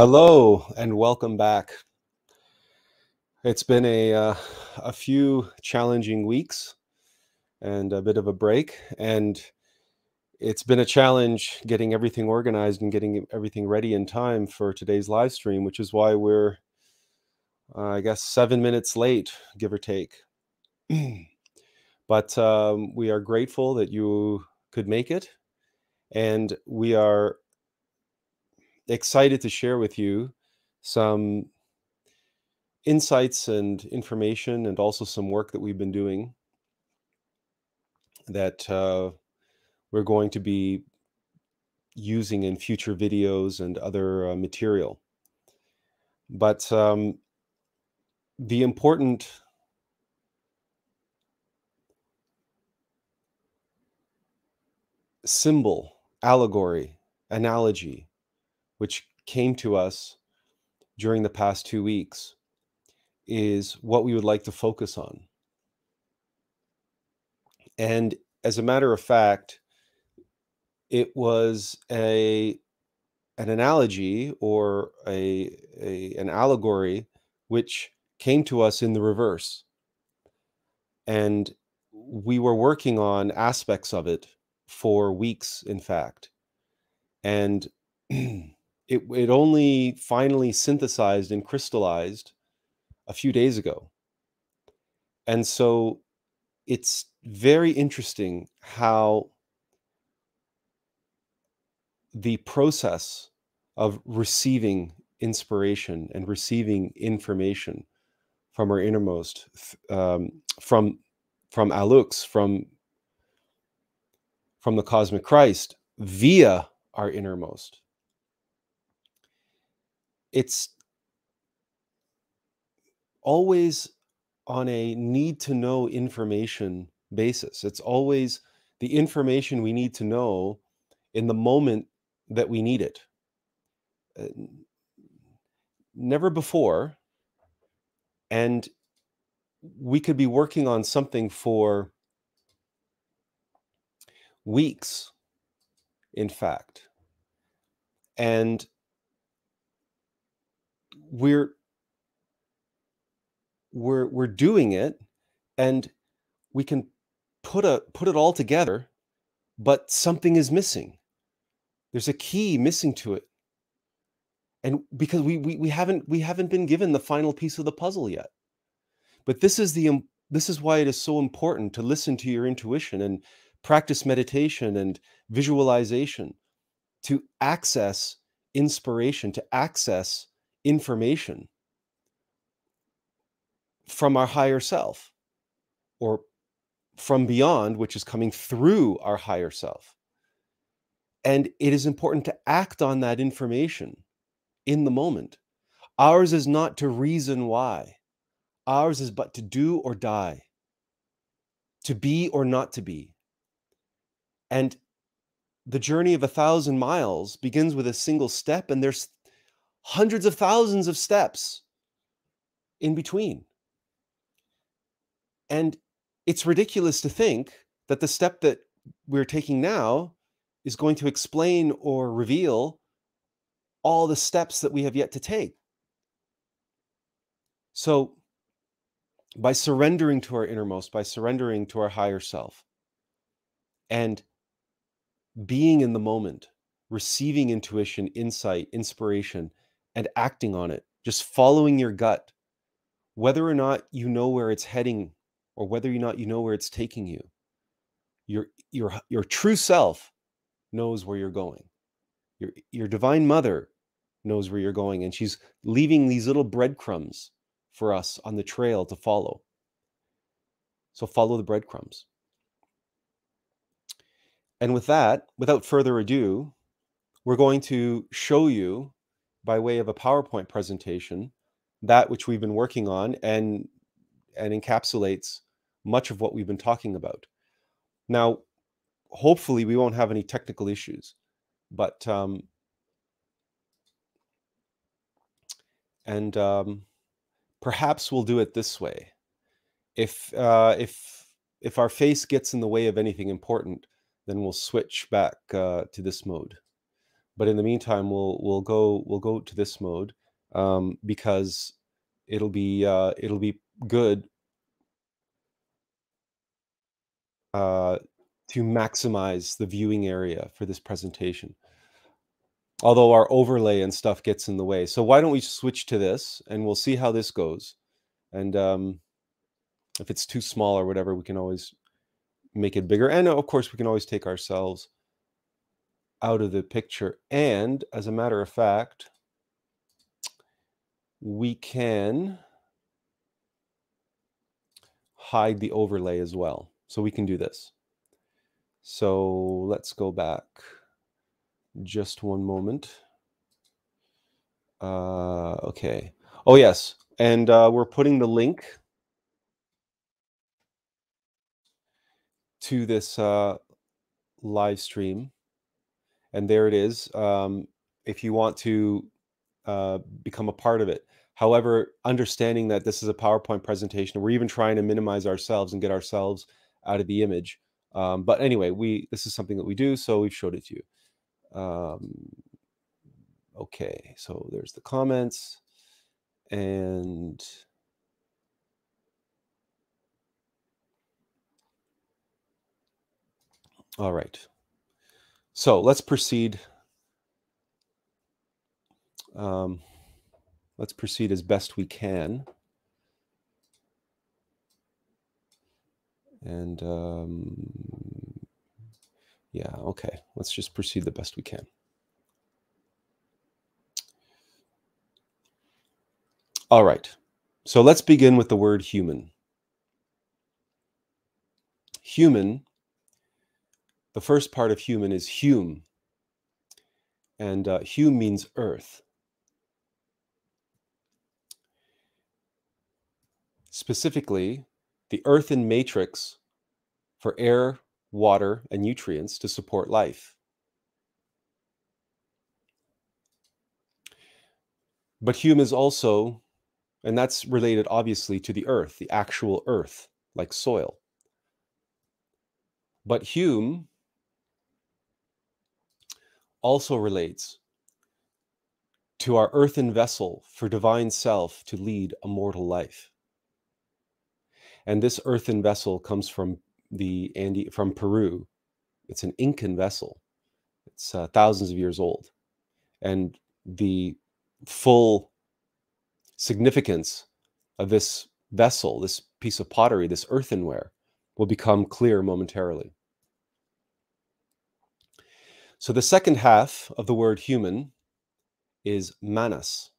Hello and welcome back. It's been a uh, a few challenging weeks and a bit of a break, and it's been a challenge getting everything organized and getting everything ready in time for today's live stream, which is why we're, uh, I guess, seven minutes late, give or take. but um, we are grateful that you could make it, and we are excited to share with you some insights and information and also some work that we've been doing that uh, we're going to be using in future videos and other uh, material. But um, the important symbol, allegory, analogy which came to us during the past two weeks, is what we would like to focus on. And as a matter of fact, it was a an analogy or a, a an allegory which came to us in the reverse. And we were working on aspects of it for weeks, in fact. And it, it only finally synthesized and crystallized a few days ago. And so it's very interesting how the process of receiving inspiration and receiving information from our innermost um, from from Allux from from the cosmic christ via our innermost it's always on a need to know information basis. It's always the information we need to know in the moment that we need it. Uh, never before. And we could be working on something for weeks, in fact. And we're we're we're doing it and we can put a put it all together but something is missing. There's a key missing to it. And because we, we we haven't we haven't been given the final piece of the puzzle yet. But this is the this is why it is so important to listen to your intuition and practice meditation and visualization to access inspiration to access information from our higher self or from beyond, which is coming through our higher self. And it is important to act on that information in the moment. Ours is not to reason why, ours is but to do or die, to be or not to be. And the journey of a thousand miles begins with a single step, and there's hundreds of thousands of steps in between. And it's ridiculous to think that the step that we're taking now is going to explain or reveal all the steps that we have yet to take. So, by surrendering to our innermost, by surrendering to our higher self, and being in the moment, receiving intuition, insight, inspiration, and acting on it, just following your gut, whether or not you know where it's heading or whether or not you know where it's taking you. Your your your true self knows where you're going. Your your divine mother knows where you're going and she's leaving these little breadcrumbs for us on the trail to follow. So follow the breadcrumbs. And with that, without further ado, we're going to show you by way of a PowerPoint presentation that which we've been working on and and encapsulates much of what we've been talking about. Now, hopefully, we won't have any technical issues, but um, and um, perhaps we'll do it this way. If uh, if if our face gets in the way of anything important, then we'll switch back uh, to this mode. But in the meantime, we'll we'll go we'll go to this mode um, because it'll be uh, it'll be good uh, to maximize the viewing area for this presentation. Although our overlay and stuff gets in the way. So why don't we switch to this and we'll see how this goes. And um, if it's too small or whatever, we can always make it bigger. And of course, we can always take ourselves out of the picture. And as a matter of fact, we can hide the overlay as well. So we can do this. So let's go back just one moment. Uh, okay. Oh, yes. And uh, we're putting the link to this uh, live stream. And there it is. Um, if you want to uh, become a part of it. However, understanding that this is a PowerPoint presentation, we're even trying to minimize ourselves and get ourselves out of the image. Um, but anyway, we this is something that we do, so we've showed it to you. Um, okay, so there's the comments, and all right. So let's proceed. Um, let's proceed as best we can. And um, yeah, okay, let's just proceed the best we can. All right, so let's begin with the word human. Human, the first part of human is Hume, and uh, Hume means earth. Specifically, the earthen matrix for air, water, and nutrients to support life. But Hume is also, and that's related obviously to the earth, the actual earth, like soil. But Hume also relates to our earthen vessel for divine self to lead a mortal life. And this earthen vessel comes from the Andes from Peru. It's an Incan vessel. It's uh, thousands of years old, and the full significance of this vessel, this piece of pottery, this earthenware, will become clear momentarily. So the second half of the word human is manas,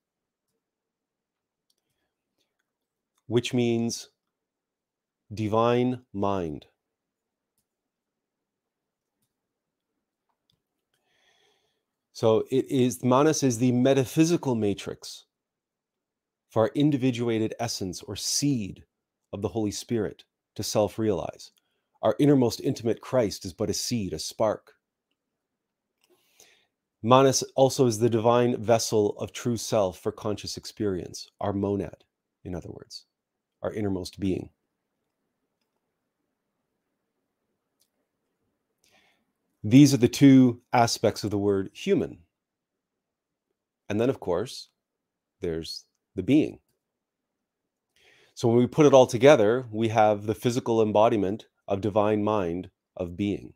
which means divine mind. So it is manas is the metaphysical matrix for our individuated essence or seed of the Holy Spirit to self-realize. Our innermost intimate Christ is but a seed, a spark. Manas also is the divine vessel of true self for conscious experience, our monad, in other words, our innermost being. These are the two aspects of the word human. And then, of course, there's the being. So when we put it all together, we have the physical embodiment of divine mind of being.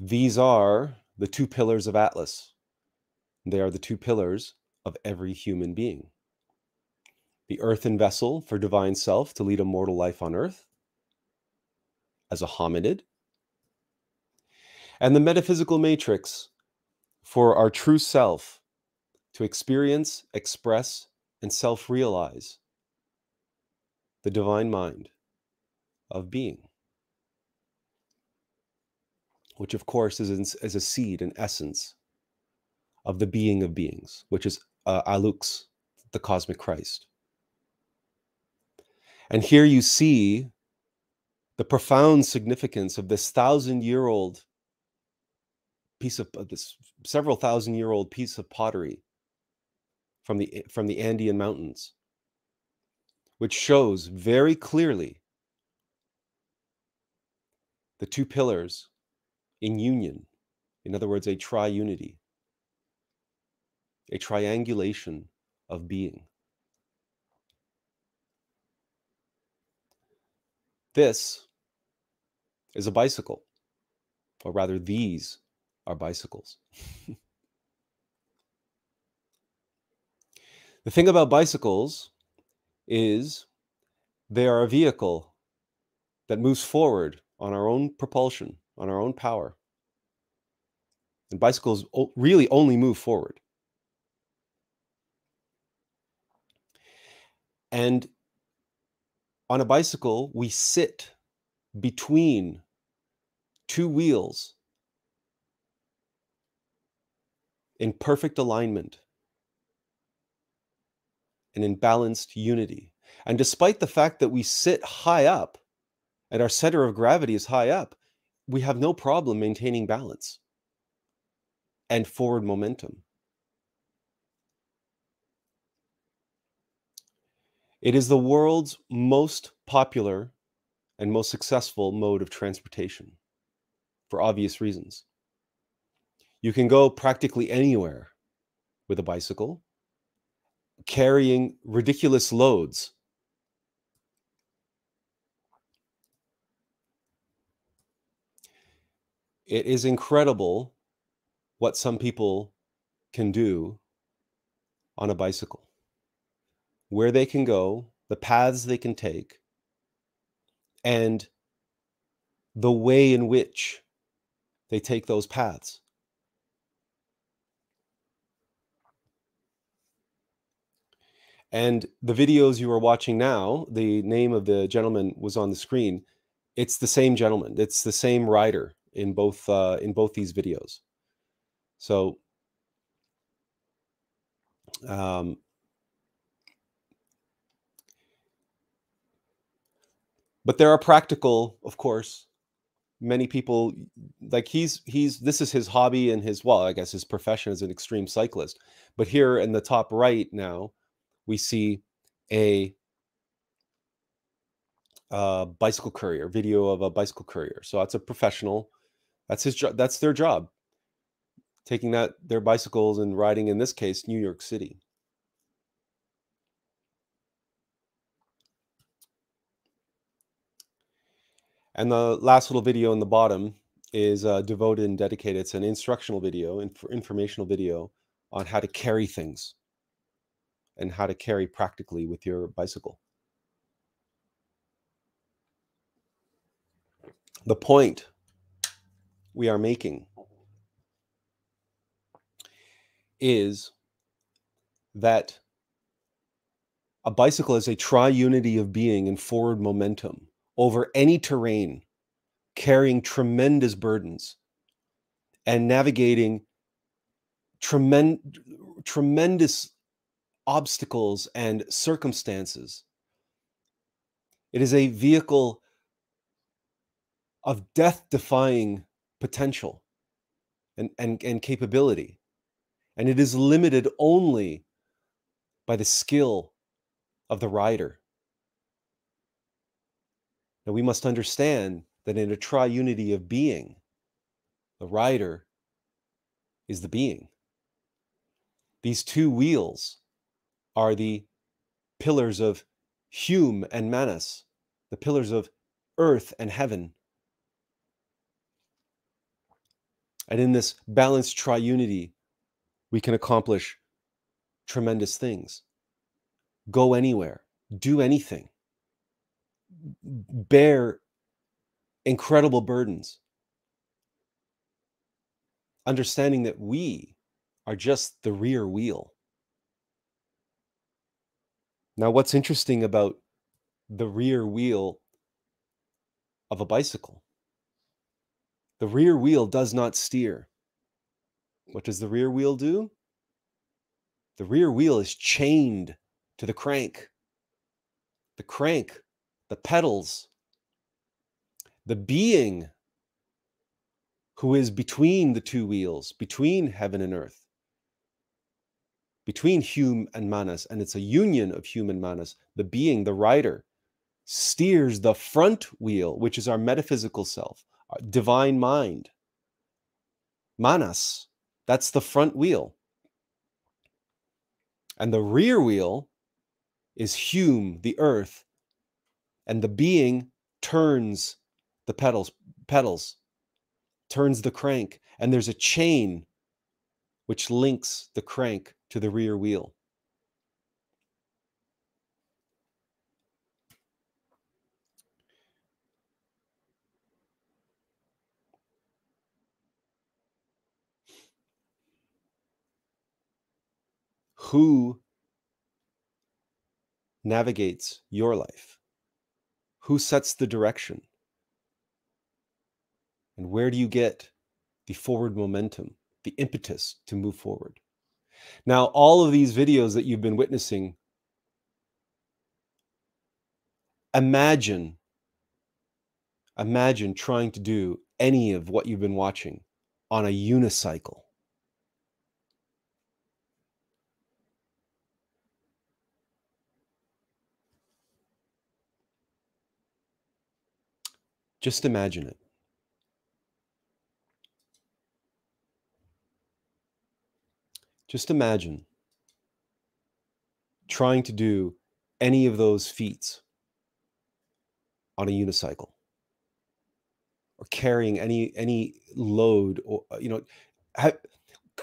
These are the two pillars of Attlas. They are the two pillars of every human being. The earthen vessel for divine self to lead a mortal life on earth, as a hominid, and the metaphysical matrix for our true self to experience, express, and self realize the divine mind of being, which, of course, is, in, is a seed and essence of the being of beings, which is uh, Allux, the cosmic Christ. And here you see the profound significance of this thousand year old piece of, this several thousand year old piece of pottery from the from the Andean mountains which shows very clearly the two pillars in union. In other words, a triunity, a triangulation of being. This is a bicycle, or rather, these are bicycles. the thing about bicycles is they are a vehicle that moves forward on our own propulsion, on our own power. And bicycles really only move forward. And on a bicycle, we sit between two wheels in perfect alignment and in balanced unity. And despite the fact that we sit high up and our center of gravity is high up, we have no problem maintaining balance and forward momentum. It is the world's most popular and most successful mode of transportation for obvious reasons. You can go practically anywhere with a bicycle, carrying ridiculous loads. It is incredible what some people can do on a bicycle, where they can go, the paths they can take, and the way in which they take those paths. And the videos you are watching now, the name of the gentleman was on the screen. It's the same gentleman. It's the same rider in both uh, in both these videos. So, um, but there are practical, of course. Many people like he's he's this is his hobby and his well, I guess his profession as an extreme cyclist. But here in the top right now, we see a uh, bicycle courier video of a bicycle courier. So that's a professional. That's his job. That's their job taking that their bicycles and riding in this case New York City. And the last little video in the bottom is uh, devoted and dedicated. It's an instructional video, inf- informational video on how to carry things and how to carry practically with your bicycle. The point we are making is that a bicycle is a triunity of being and forward momentum over any terrain, carrying tremendous burdens and navigating tremend- tremendous obstacles and circumstances. It is a vehicle of death defying potential and, and, and capability and it is limited only by the skill of the rider. Now we must understand that in a triunity of being, the rider is the being. These two wheels are the pillars of Hume and Manas, the pillars of earth and heaven. And in this balanced triunity, we can accomplish tremendous things. Go anywhere, do anything, bear incredible burdens. Understanding that we are just the rear wheel. Now, what's interesting about the rear wheel of a bicycle? The rear wheel does not steer. What does the rear wheel do? The rear wheel is chained to the crank. The crank, the pedals, the being who is between the two wheels, between heaven and earth, between Hume and Manas, and it's a union of Hume and Manas. The being, the rider, steers the front wheel, which is our metaphysical self, divine mind, Manas. That's the front wheel. And the rear wheel is Hume, the earth. And the being turns the pedals, pedals, turns the crank. And there's a chain which links the crank to the rear wheel. Who navigates your life? Who sets the direction? And where do you get the forward momentum, the impetus to move forward? Now, all of these videos that you've been witnessing, imagine, imagine trying to do any of what you've been watching on a unicycle. Just imagine it. Just imagine trying to do any of those feats on a unicycle or carrying any any load or you know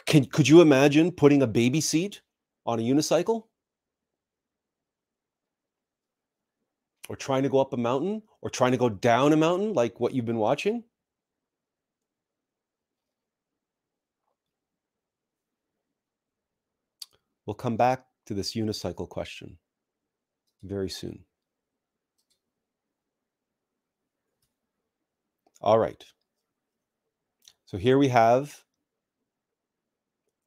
can could you imagine putting a baby seat on a unicycle or trying to go up a mountain or trying to go down a mountain like what you've been watching? We'll come back to this unicycle question very soon. All right. So here we have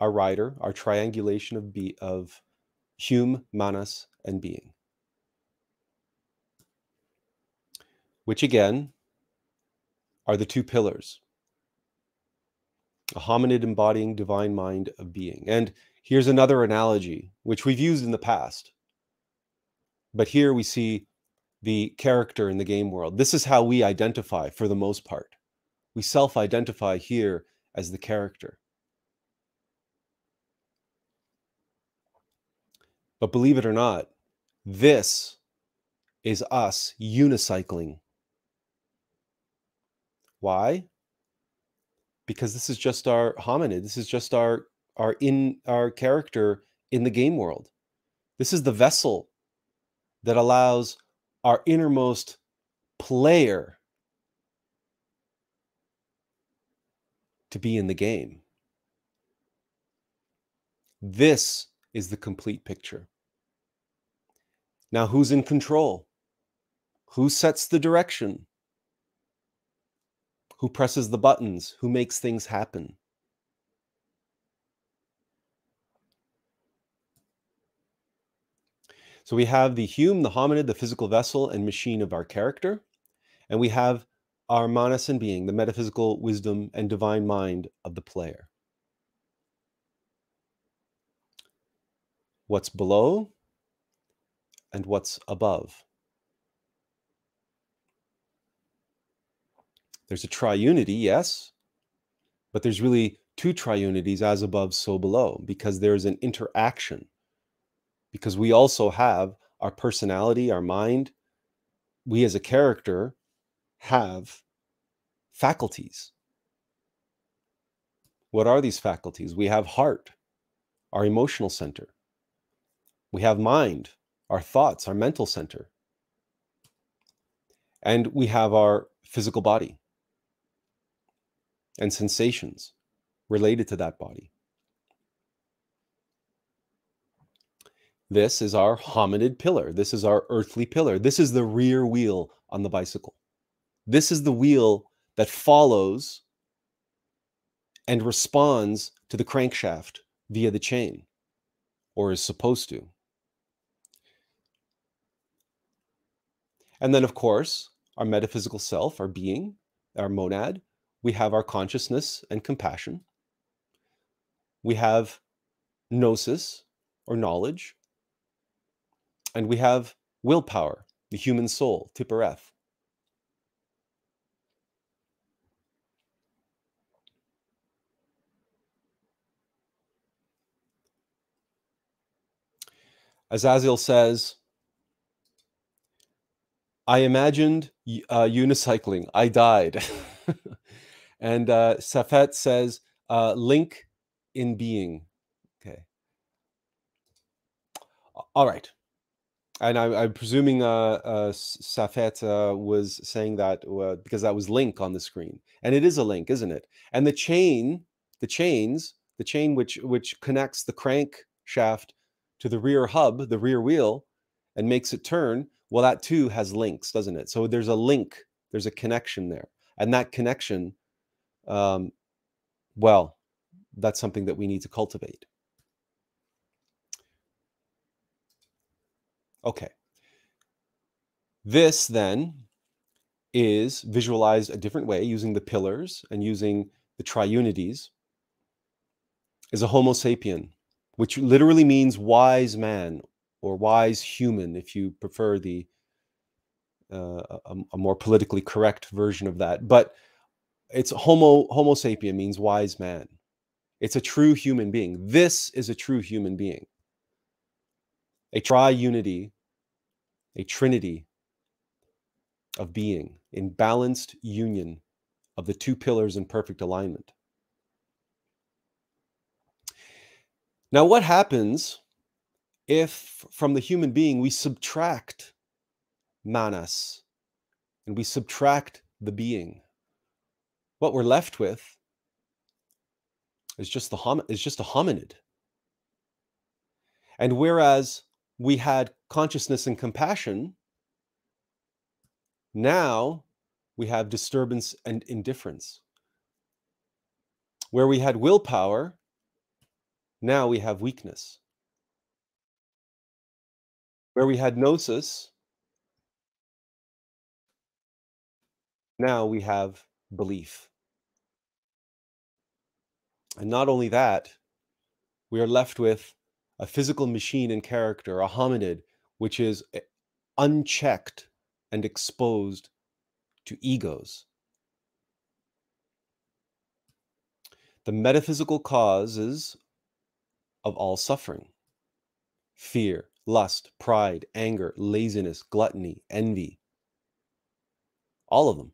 our rider, our triangulation of be of Hume, Manas, and being. Which again are the two pillars a hominid embodying divine mind of being. And here's another analogy, which we've used in the past. But here we see the character in the game world. This is how we identify for the most part. We self identify here as the character. But believe it or not, this is us unicycling why? Because this is just our hominid. This is just our our in our character in the game world. This is the vessel that allows our innermost player to be in the game. This is the complete picture. Now, who's in control? Who sets the direction? Who presses the buttons, who makes things happen. So we have the Hume, the hominid, the physical vessel and machine of our character. And we have our manas and being, the metaphysical wisdom and divine mind of the player. What's below and what's above. There's a triunity, yes, but there's really two triunities as above, so below, because there's an interaction. Because we also have our personality, our mind, we as a character have faculties. What are these faculties? We have heart, our emotional center. We have mind, our thoughts, our mental center. And we have our physical body and sensations related to that body. This is our hominid pillar. This is our earthly pillar. This is the rear wheel on the bicycle. This is the wheel that follows and responds to the crankshaft via the chain, or is supposed to. And then, of course, our metaphysical self, our being, our monad, we have our consciousness and compassion. We have gnosis or knowledge. And we have willpower, the human soul, Tippereth. As Azazel says, I imagined uh, unicycling. I died. and uh, Safet says, uh, link in being. Okay. All right. And I, am presuming uh, uh, Safet uh, was saying that uh, because that was link on the screen, and it is a link, isn't it? And the chain, the chains, the chain which which connects the crank shaft to the rear hub, the rear wheel, and makes it turn. Well, that too has links, doesn't it? So there's a link, there's a connection there, and that connection, um, well, that's something that we need to cultivate. Okay. This then is visualized a different way using the pillars and using the triunities is a homo sapien, which literally means wise man or wise human, if you prefer the uh, a, a, more politically correct version of that. But it's homo homo sapien means wise man. It's a true human being. This is a true human being. A triunity, a trinity of being in balanced union of the two pillars in perfect alignment. Now, what happens if from the human being we subtract manas and we subtract the being? What we're left with is just the hom- is just a hominid. And whereas we had consciousness and compassion, now we have disturbance and indifference. Where we had willpower, now we have weakness. Where we had gnosis, now we have belief. And not only that, we are left with a physical machine in character, a hominid, which is eh, unchecked and exposed to egos. The metaphysical causes of all suffering fear, lust, pride, anger, laziness, gluttony, envy. All of them.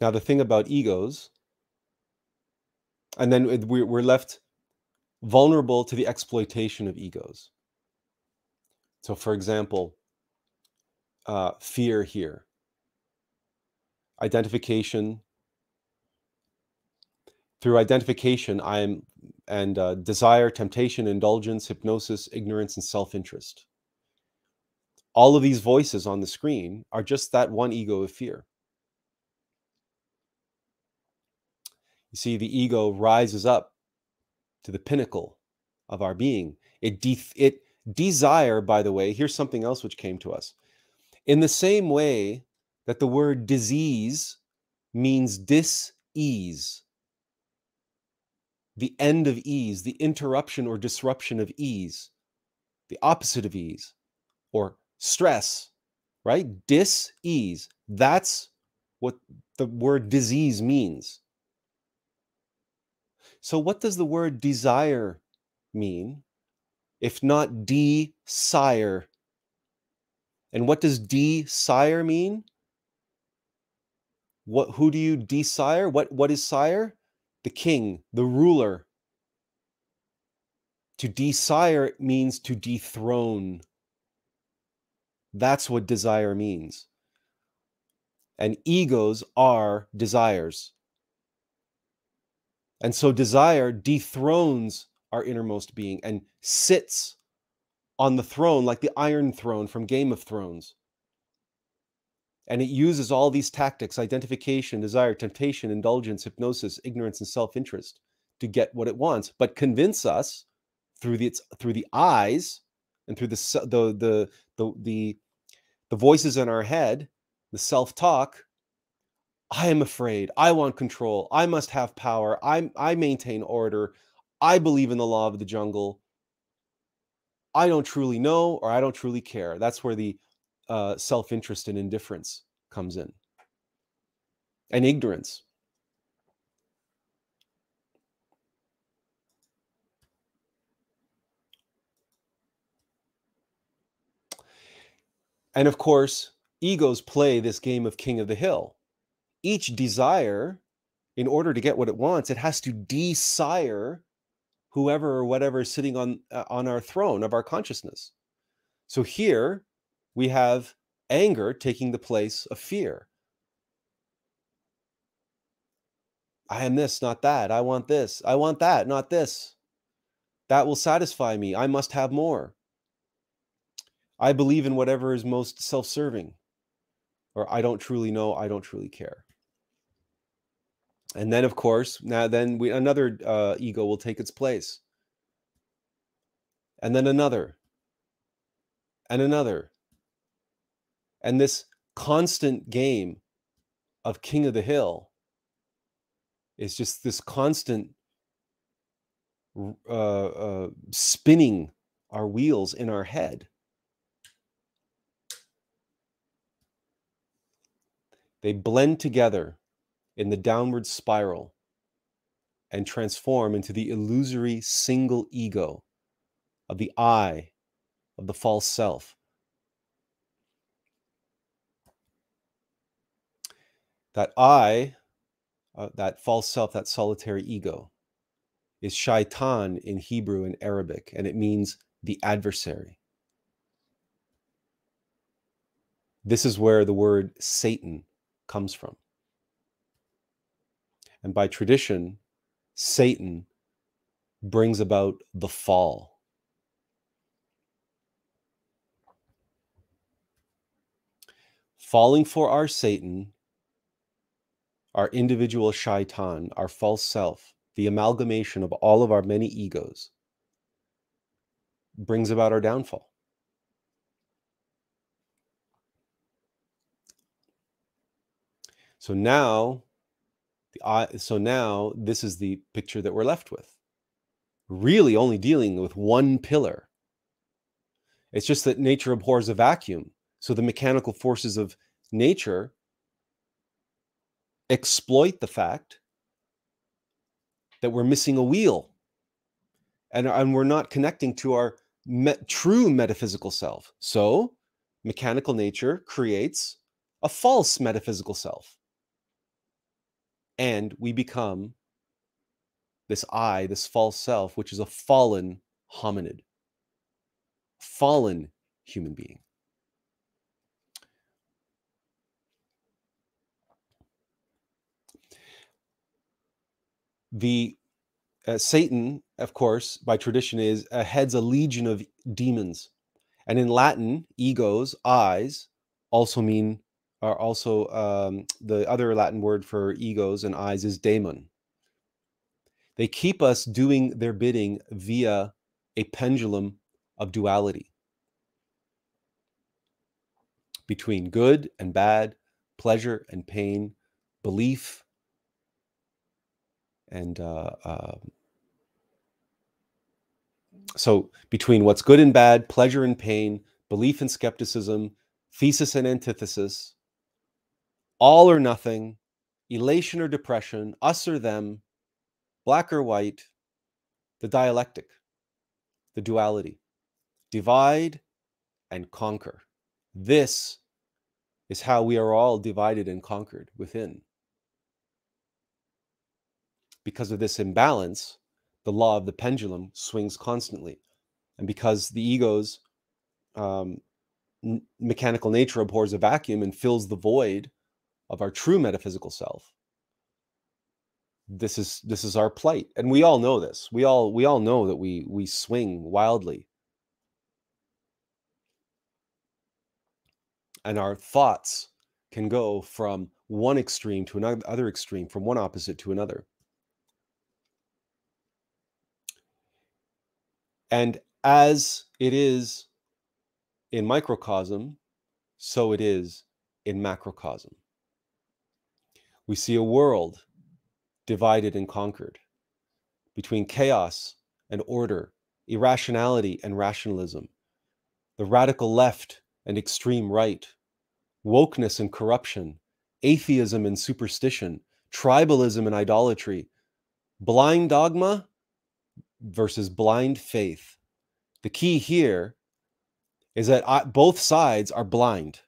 Now, the thing about egos, and then we're left vulnerable to the exploitation of egos. So, for example, uh, fear here, identification. Through identification, I'm and uh, desire, temptation, indulgence, hypnosis, ignorance, and self interest. All of these voices on the screen are just that one ego of fear. You see, the ego rises up to the pinnacle of our being. It, de- it desire, by the way, here's something else which came to us. In the same way that the word disease means dis-ease, the end of ease, the interruption or disruption of ease, the opposite of ease, or stress, right? Dis-ease. That's what the word disease means. So, what does the word desire mean, if not desire? And what does desire mean? What who do you desire? What what is sire? The king, the ruler. To desire means to dethrone. That's what desire means. And egos are desires. And so desire dethrones our innermost being and sits on the throne like the Iron Throne from Game of Thrones. And it uses all these tactics identification, desire, temptation, indulgence, hypnosis, ignorance, and self interest to get what it wants, but convince us through the, through the eyes and through the, the, the, the, the, the voices in our head, the self talk, I am afraid. I want control. I must have power. I I maintain order. I believe in the law of the jungle. I don't truly know or I don't truly care. That's where the uh, self interest and indifference comes in and ignorance. And of course, egos play this game of king of the hill. Each desire, in order to get what it wants, it has to desire whoever or whatever is sitting on uh, on our throne of our consciousness. So here we have anger taking the place of fear. I am this, not that. I want this. I want that, not this. That will satisfy me. I must have more. I believe in whatever is most self serving. Or I don't truly know. I don't truly care. And then, of course, now then we another uh, ego will take its place. And then another. And another. And this constant game of King of the Hill is just this constant uh, uh, spinning our wheels in our head. They blend together in the downward spiral and transform into the illusory single ego of the I, of the false self. That I uh, that false self, that solitary ego, is shaitan in Hebrew and Arabic, and it means the adversary. This is where the word Satan comes from. And by tradition, Satan brings about the fall. Falling for our Satan our individual shaitan, our false self, the amalgamation of all of our many egos, brings about our downfall. So now, the so now this is the picture that we're left with. Really, only dealing with one pillar. It's just that nature abhors a vacuum. So the mechanical forces of nature exploit the fact that we're missing a wheel and, and we're not connecting to our me- true metaphysical self. So, mechanical nature creates a false metaphysical self. And we become this I, this false self, which is a fallen hominid, fallen human being. the uh, Satan, of course, by tradition, is uh, heads a legion of demons, and in Latin, egos, eyes, also mean are also um, the other Latin word for egos and eyes is daemon. They keep us doing their bidding via a pendulum of duality between good and bad, pleasure and pain, belief and uh, uh, so between what's good and bad, pleasure and pain, belief and skepticism, thesis and antithesis, all or nothing, elation or depression, us or them, black or white, the dialectic, the duality, divide and conquer. This is how we are all divided and conquered within because of this imbalance, the law of the pendulum swings constantly. And because the ego's um, mechanical nature abhors a vacuum and fills the void of our true metaphysical self, this is this is our plight and we all know this. We all we all know that we we swing wildly. And our thoughts can go from one extreme to another extreme from one opposite to another. And as it is in microcosm, so it is in macrocosm. We see a world divided and conquered between chaos and order, irrationality and rationalism, the radical left and extreme right, wokeness and corruption, atheism and superstition, tribalism and idolatry, blind dogma versus blind faith. The key here is that both sides are blind.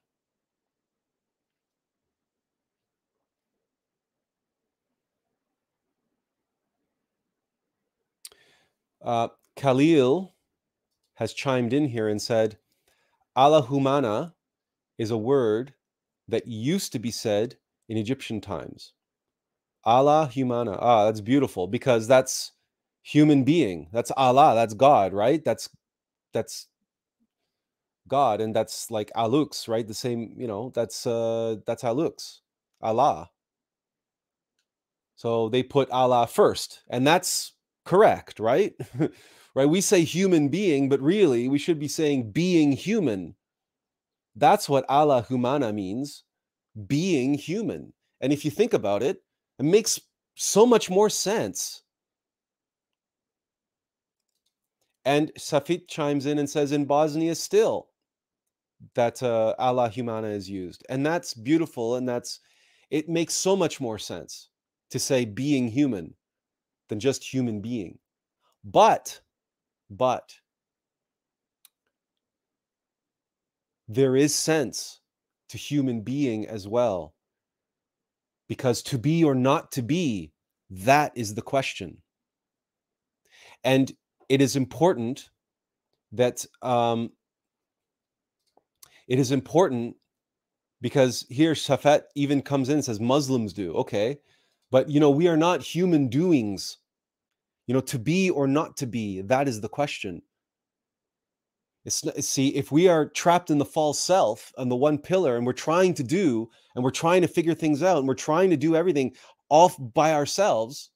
Uh, Khalil has chimed in here and said, Allahumana is a word that used to be said in Egyptian times. Allah humana. Ah, that's beautiful because that's human being. That's Allah. That's God, right? That's that's God, and that's like Allux, right? The same, you know, that's uh that's Allux, Allah. So they put Allah first, and that's correct, right? right? We say human being, but really we should be saying being human. That's what Allah humana means, being human. And if you think about it, it makes so much more sense. And Safit chimes in and says in Bosnia still that uh, Allah humana is used. And that's beautiful. And that's, it makes so much more sense to say being human than just human being. But, but, there is sense to human being as well. Because to be or not to be, that is the question. And it is important that um, it is important because here Shafat even comes in and says Muslims do. Okay. But you know, we are not human doings. You know, to be or not to be, that is the question. It's see, if we are trapped in the false self and the one pillar and we're trying to do and we're trying to figure things out and we're trying to do everything off by ourselves,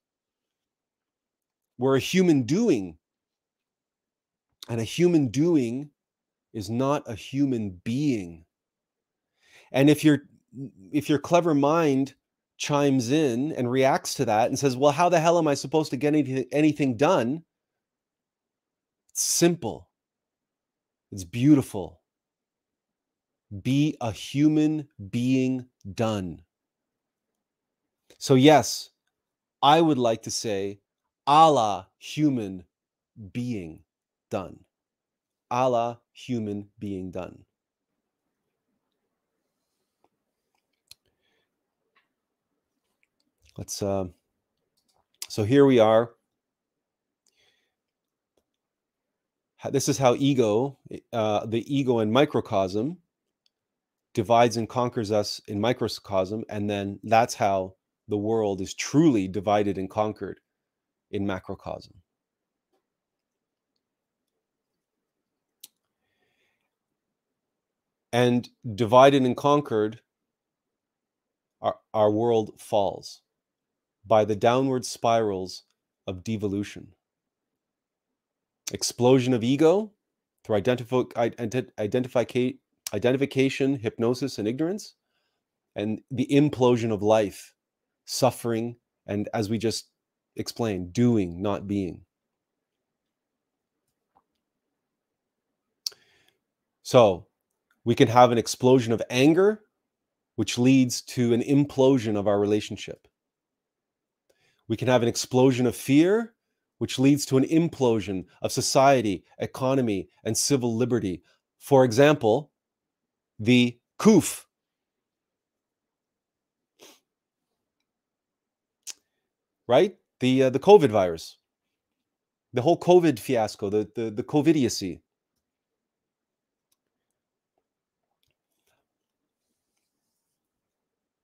we're a human doing. And a human doing is not a human being. And if your if your clever mind chimes in and reacts to that and says, "Well, how the hell am I supposed to get anything, anything done?" It's simple it's beautiful. Be a human being done. So, yes, I would like to say, Allah, human being done. Allah, human being done. Let's, uh, so here we are this is how ego, uh, the ego in microcosm, divides and conquers us in microcosm, and then that's how the world is truly divided and conquered in macrocosm. And divided and conquered, our, our world falls by the downward spirals of devolution explosion of ego through identify, identification, hypnosis, and ignorance, and the implosion of life, suffering, and as we just explained, doing, not being. So we can have an explosion of anger, which leads to an implosion of our relationship. We can have an explosion of fear, which leads to an implosion of society, economy, and civil liberty. For example, the COOF. Right? The, uh, the COVID virus, the whole COVID fiasco, the, the, the COVIDiocy.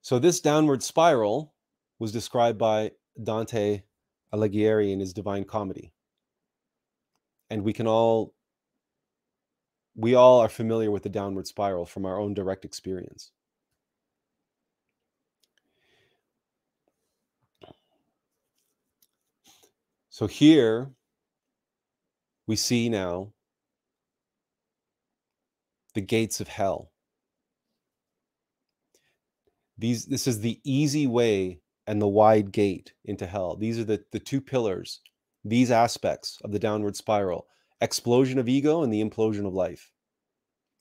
So, this downward spiral was described by Dante Alighieri in his Divine Comedy. And we can all we all are familiar with the downward spiral from our own direct experience. So here we see now the gates of hell. These this is the easy way and the wide gate into hell. These are the, the two pillars, these aspects of the downward spiral explosion of ego and the implosion of life.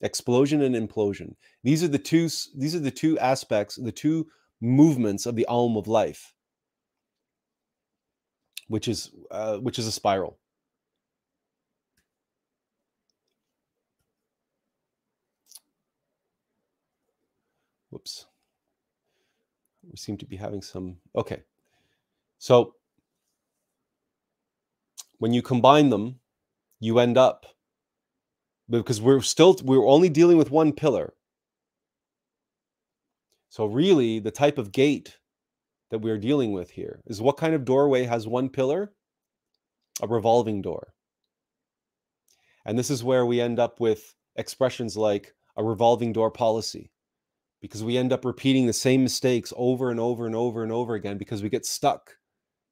explosion and implosion these are the two these are the two aspects the two movements of the aum of life which is uh, which is a spiral we seem to be having some okay. So when you combine them you end up because we're still we're only dealing with one pillar. So really the type of gate that we're dealing with here is what kind of doorway has one pillar? A revolving door. And this is where we end up with expressions like a revolving door policy because we end up repeating the same mistakes over and over and over and over again because we get stuck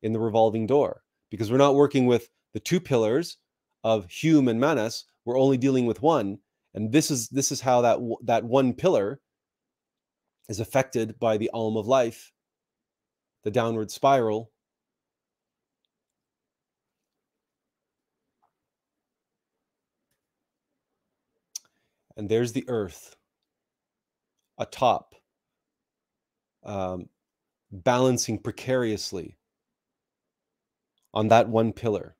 in the revolving door. Because we're not working with the two pillars of Hume and Manas we're only dealing with one and this is this is how that that one pillar is affected by the aum of life the downward spiral. And there's the earth atop um, balancing precariously on that one pillar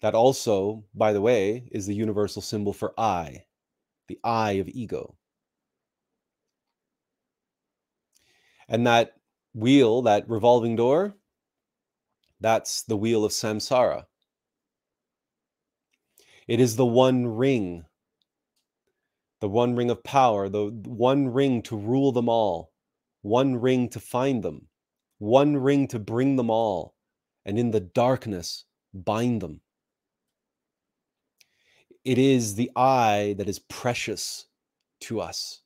that also, by the way, is the universal symbol for I, the I of ego. And that wheel, that revolving door, that's the wheel of samsara. It is the one ring, the one ring of power, the one ring to rule them all, one ring to find them, one ring to bring them all, and in the darkness bind them. It is the I that is precious to us.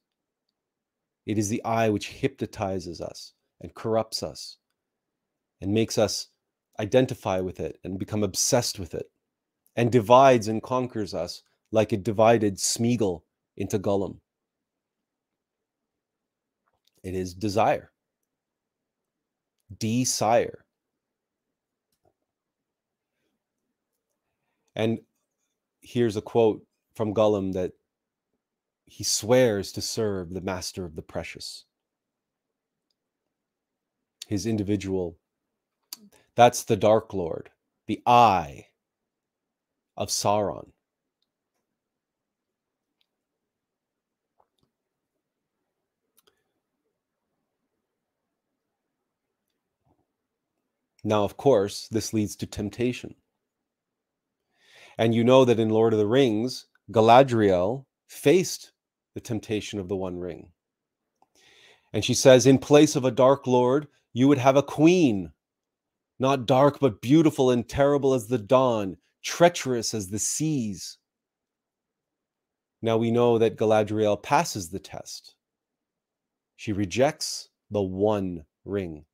It is the I which hypnotizes us and corrupts us and makes us identify with it and become obsessed with it and divides and conquers us like a divided Smeagol into Gollum. It is desire, desire. And here's a quote from Gollum that he swears to serve the master of the precious. His individual, that's the Dark Lord, the eye of Sauron. Now, of course, this leads to temptation. And you know that in Lord of the Rings, Galadriel faced the temptation of the One Ring. And she says, In place of a dark lord, you would have a queen, not dark, but beautiful and terrible as the dawn, treacherous as the seas. Now we know that Galadriel passes the test. She rejects the one ring.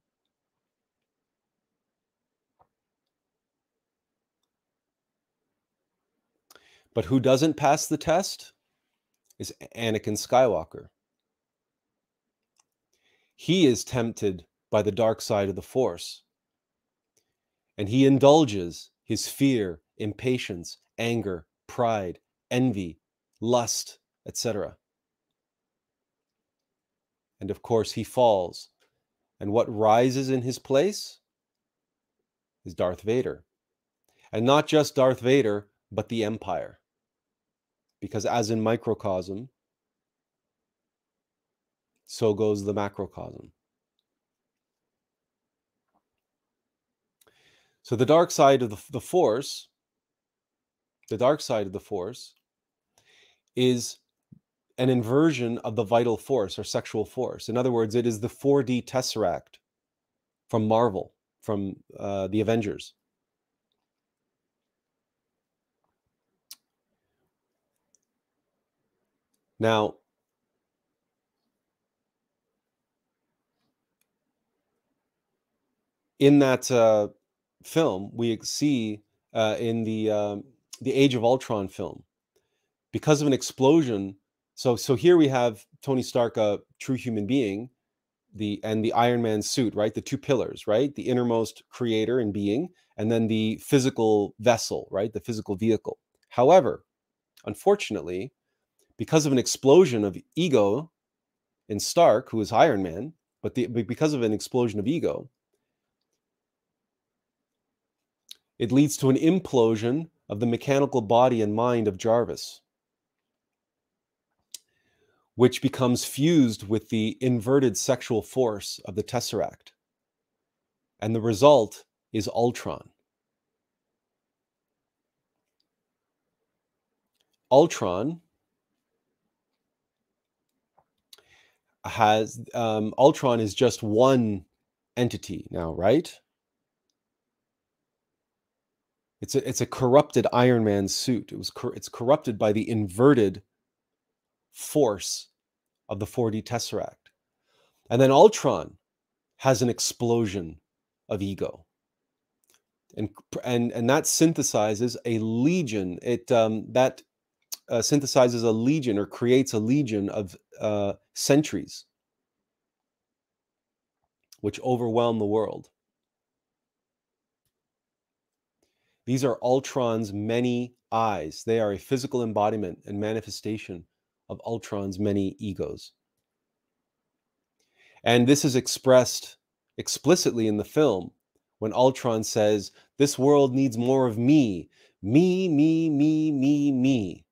But who doesn't pass the test is Anakin Skywalker. He is tempted by the dark side of the Force. And he indulges his fear, impatience, anger, pride, envy, lust, etc. And of course, he falls. And what rises in his place is Darth Vader. And not just Darth Vader, but the Empire because as in microcosm, so goes the macrocosm. So the dark side of the, the force, the dark side of the force, is an inversion of the vital force or sexual force. In other words, it is the 4D tesseract from Marvel, from uh, the Avengers. Now, in that uh, film, we see uh, in the um, the Age of Ultron film, because of an explosion. So, so here we have Tony Stark, a true human being, the and the Iron Man suit, right? The two pillars, right? The innermost creator and being, and then the physical vessel, right? The physical vehicle. However, unfortunately, because of an explosion of ego in Stark, who is Iron Man, but, the, because of an explosion of ego, it leads to an implosion of the mechanical body and mind of Jarvis, which becomes fused with the inverted sexual force of the Tesseract. And the result is Ultron. Ultron has um, Ultron is just one entity now, right? It's a it's a corrupted Iron Man suit. It was cor- it's corrupted by the inverted force of the 4D Tesseract. And then Ultron has an explosion of ego. And and and that synthesizes a legion. It um, that uh, synthesizes a legion or creates a legion of uh, sentries which overwhelm the world. These are Ultron's many eyes. They are a physical embodiment and manifestation of Ultron's many egos. And this is expressed explicitly in the film when Ultron says, This world needs more of me. Me, me, me, me, me.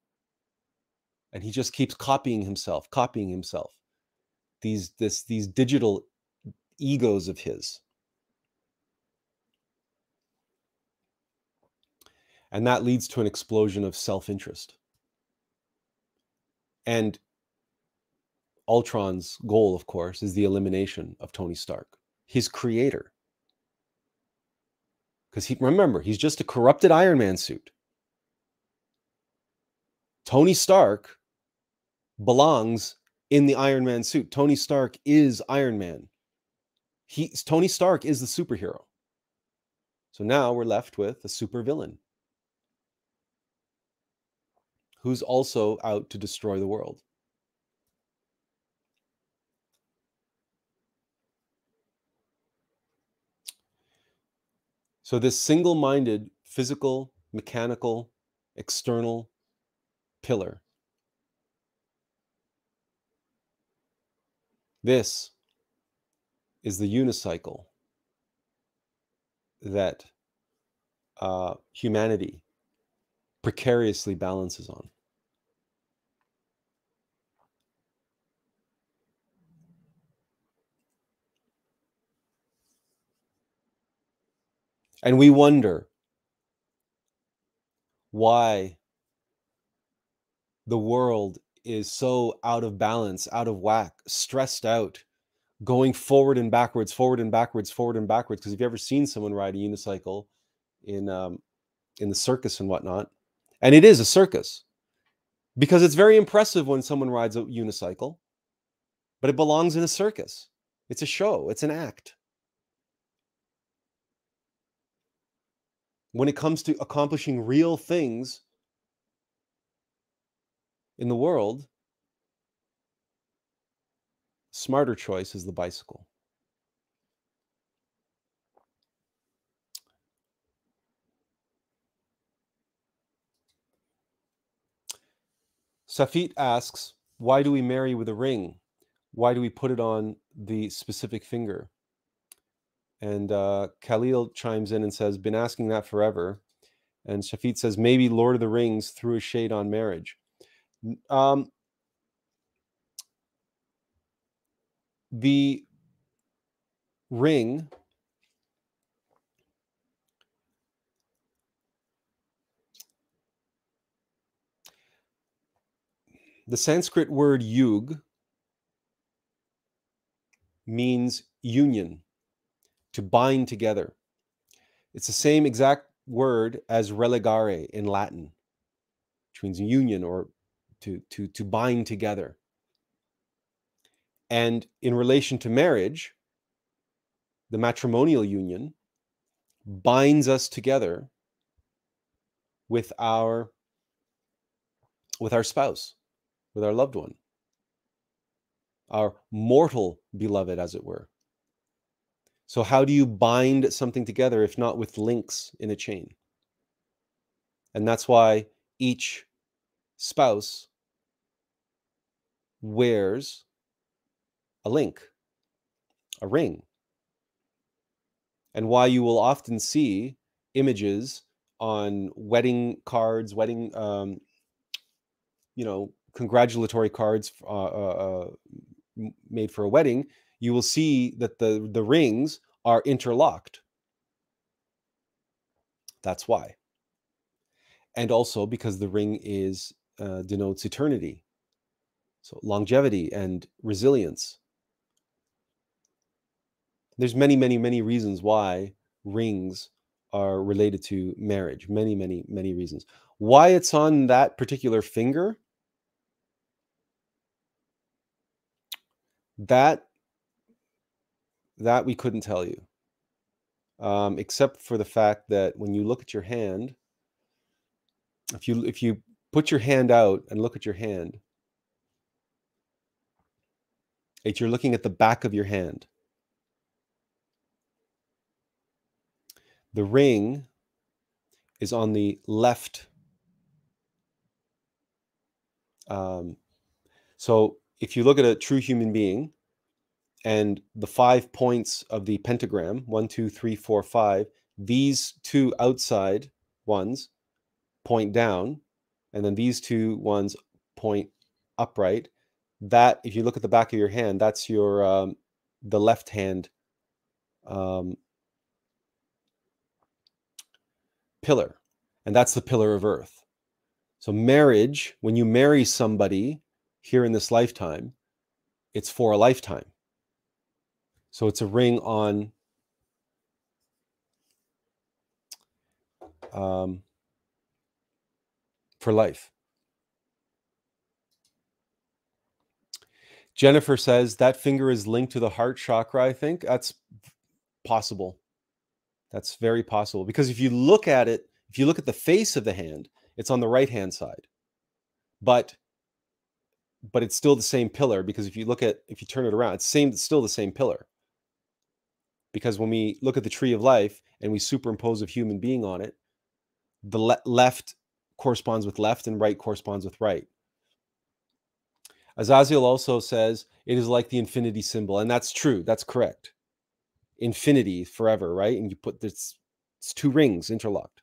And he just keeps copying himself, copying himself. These, this, these digital egos of his. And that leads to an explosion of self interest. And Ultron's goal, of course, is the elimination of Tony Stark, his creator. Because he remember, he's just a corrupted Iron Man suit. Tony Stark belongs in the Iron Man suit. Tony Stark is Iron Man. He Tony Stark is the superhero. So now we're left with a supervillain who's also out to destroy the world. So, this single minded physical, mechanical, external pillar, this is the unicycle that uh, humanity precariously balances on. And we wonder why the world is so out of balance, out of whack, stressed out, going forward and backwards, forward and backwards, forward and backwards. Because if you've ever seen someone ride a unicycle in um, in the circus and whatnot, and it is a circus, because it's very impressive when someone rides a unicycle, but it belongs in a circus. It's a show. It's an act. when it comes to accomplishing real things in the world, smarter choice is the bicycle. Safit asks, why do we marry with a ring? Why do we put it on the specific finger? And uh, Khalil chimes in and says, Been asking that forever. And Shafit says, Maybe Lord of the Rings threw a shade on marriage. Um, the ring the Sanskrit word yug means union to bind together. It's the same exact word as religare in Latin, which means union or to, to, to bind together. And in relation to marriage, the matrimonial union binds us together with our with our spouse, with our loved one, our mortal beloved, as it were. So, how do you bind something together if not with links in a chain? And that's why each spouse wears a link, a ring, and why you will often see images on wedding cards, wedding, um, you know, congratulatory cards uh, uh, uh made for a wedding. You will see that the the rings are interlocked. That's why. And also because the ring is uh, denotes eternity, so longevity and resilience. There's many, many, many reasons why rings are related to marriage. Many, many, many reasons. Why it's on that particular finger, that that we couldn't tell you, um, except for the fact that when you look at your hand, if you if you put your hand out and look at your hand, if you're looking at the back of your hand, The ring is on the left. Um, so if you look at a true human being and the five points of the pentagram one, two, three, four, five these two outside ones point down, and then these two ones point upright. That, if you look at the back of your hand, that's your um, the left hand um, pillar, and that's the pillar of earth. So, marriage, when you marry somebody here in this lifetime, it's for a lifetime. So, it's a ring on um, for life. Jennifer says that finger is linked to the heart chakra. I think that's possible. That's very possible because if you look at it, if you look at the face of the hand, it's on the right hand side. But but it's still the same pillar because if you look at if you turn it around, it's same it's still the same pillar. Because when we look at the tree of life and we superimpose a human being on it, the le- left corresponds with left and right corresponds with right. Azazel also says it is like the infinity symbol, and that's true. That's correct infinity forever, right? And you put this it's two rings interlocked.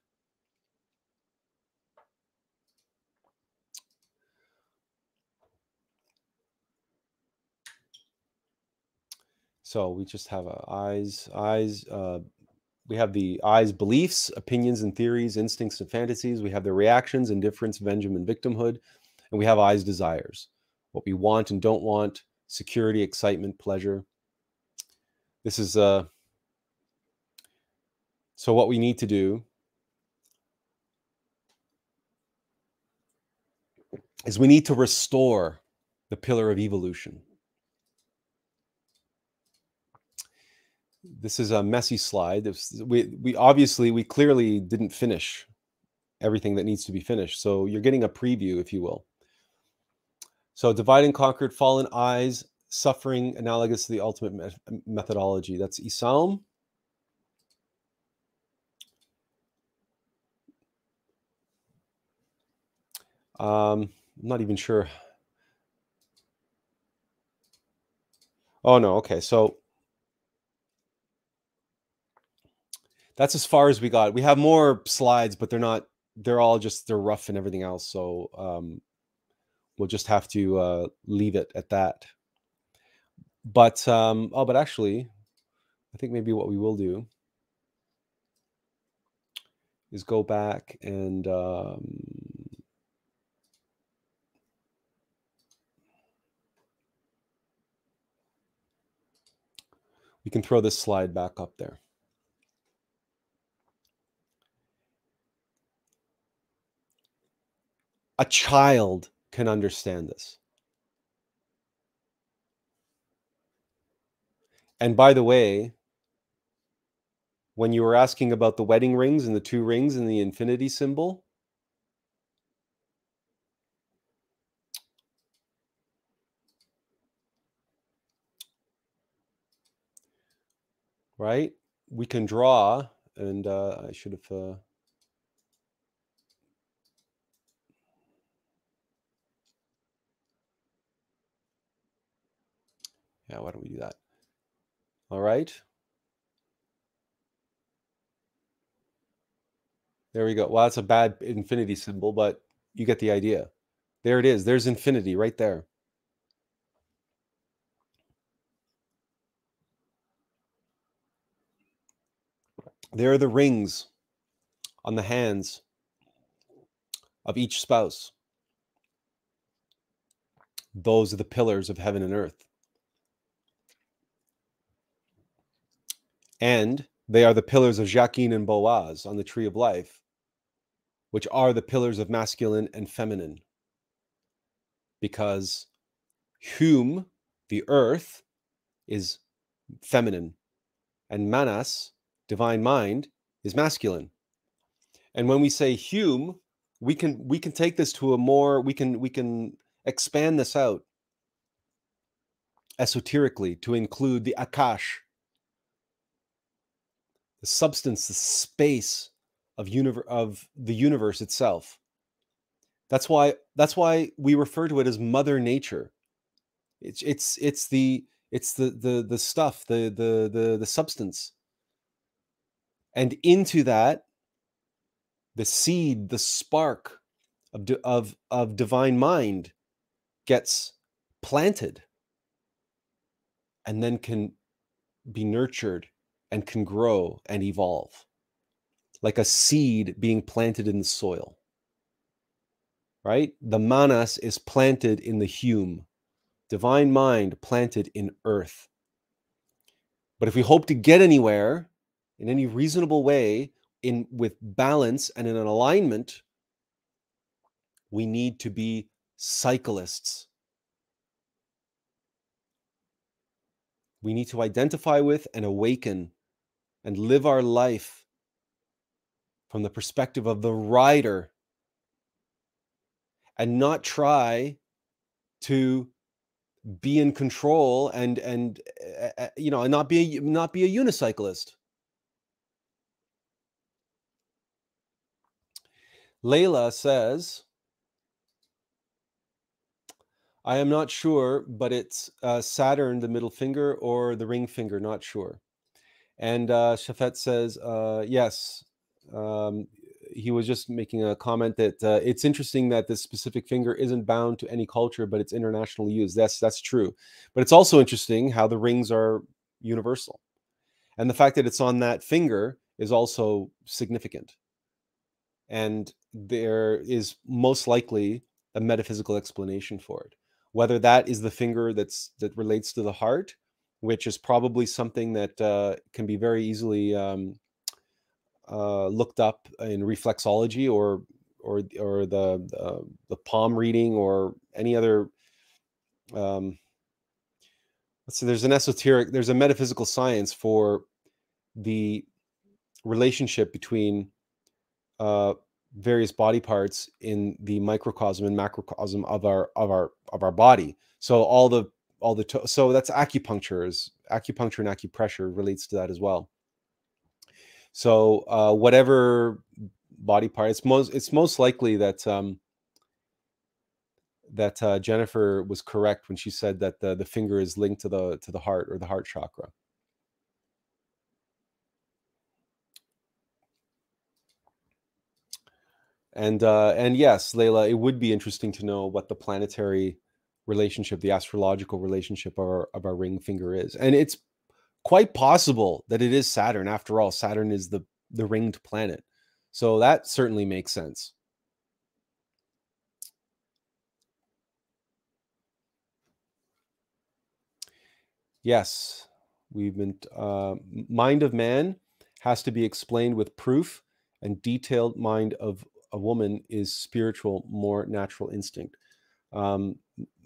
So we just have eyes, eyes. Uh, we have the eyes beliefs, opinions and theories, instincts and fantasies. We have the reactions, indifference, vengeance, and victimhood, and we have eyes desires, what we want and don't want, security, excitement, pleasure. This is uh, so what we need to do is we need to restore the pillar of evolution. This is a messy slide. We, we obviously, we clearly didn't finish everything that needs to be finished. So you're getting a preview, if you will. So divide and conquered, fallen eyes, suffering analogous to the ultimate me methodology. That's Isalm. Um, I'm not even sure. Oh no, okay. So that's as far as we got. We have more slides, but they're not. They're all just they're rough and everything else. So um, we'll just have to uh, leave it at that. But um, oh, but actually, I think maybe what we will do is go back and um, We can throw this slide back up there. A child can understand this. And by the way, when you were asking about the wedding rings and the two rings and the infinity symbol, right? We can draw, and uh, I should have. Uh, Yeah, why don't we do that? All right. There we go. Well, that's a bad infinity symbol, but you get the idea. There it is. There's infinity right there. There are the rings on the hands of each spouse. Those are the pillars of heaven and earth. And they are the pillars of Jachin and Boaz on the tree of life, which are the pillars of masculine and feminine. Because Hum, the earth, is feminine, and Manas, divine mind is masculine. And when we say Hume, we can we can take this to a more we can we can expand this out esoterically to include the akash the substance the space of universe of the universe itself. That's why that's why we refer to it as mother nature. It's it's it's the it's the the the stuff the the the the substance. And into that the seed the spark of of of divine mind gets planted and then can be nurtured and can grow and evolve like a seed being planted in the soil. Right? The manas is planted in the hum divine mind planted in earth. But if we hope to get anywhere in any reasonable way in with balance and in an alignment we need to be cyclists. We need to identify with and awaken and live our life from the perspective of the rider and not try to be in control and and uh, you know and not be a, not be a unicyclist Layla says, I am not sure, but it's uh, Saturn, the middle finger, or the ring finger, not sure. And uh, Shafet says, uh, yes. Um, he was just making a comment that uh, it's interesting that this specific finger isn't bound to any culture, but it's internationally used. That's that's true. But it's also interesting how the rings are universal, and the fact that it's on that finger is also significant and there is most likely a metaphysical explanation for it whether that is the finger that's that relates to the heart which is probably something that uh, can be very easily um, uh, looked up in reflexology or or or the the, the palm reading or any other um, let's see there's an esoteric there's a metaphysical science for the relationship between uh, various body parts in the microcosm and macrocosm of our of our of our body. So all the all the to- so that's acupuncture is acupuncture and acupressure relates to that as well. So uh, whatever body part, it's most it's most likely that um, that uh, Jennifer was correct when she said that the the finger is linked to the to the heart or the heart chakra. And uh, and yes, Layla, it would be interesting to know what the planetary relationship, the astrological relationship of our, of our ring finger is. And it's quite possible that it is Saturn. After all, Saturn is the the ringed planet. So that certainly makes sense. Yes, we've been uh, mind of man has to be explained with proof and detailed mind of a woman is spiritual, more natural instinct, um,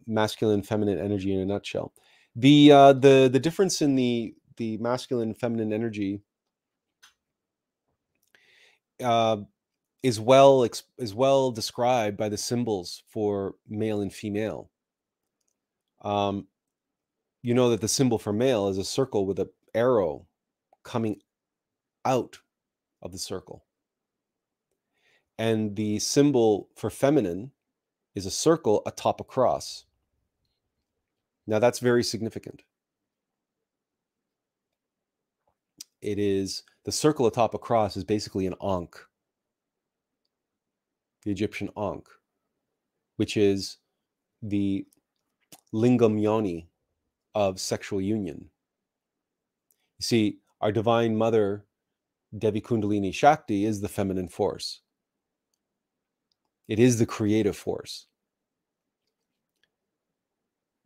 masculine, feminine energy in a nutshell. The uh, the the difference in the the masculine, feminine energy uh, is well is well described by the symbols for male and female. Um, you know that the symbol for male is a circle with an arrow coming out of the circle and the symbol for feminine is a circle atop a cross. Now, that's very significant. It is the circle atop a cross is basically an ankh, the Egyptian ankh, which is the lingam yoni of sexual union. You see, our divine mother, Devi Kundalini Shakti, is the feminine force. It is the creative force.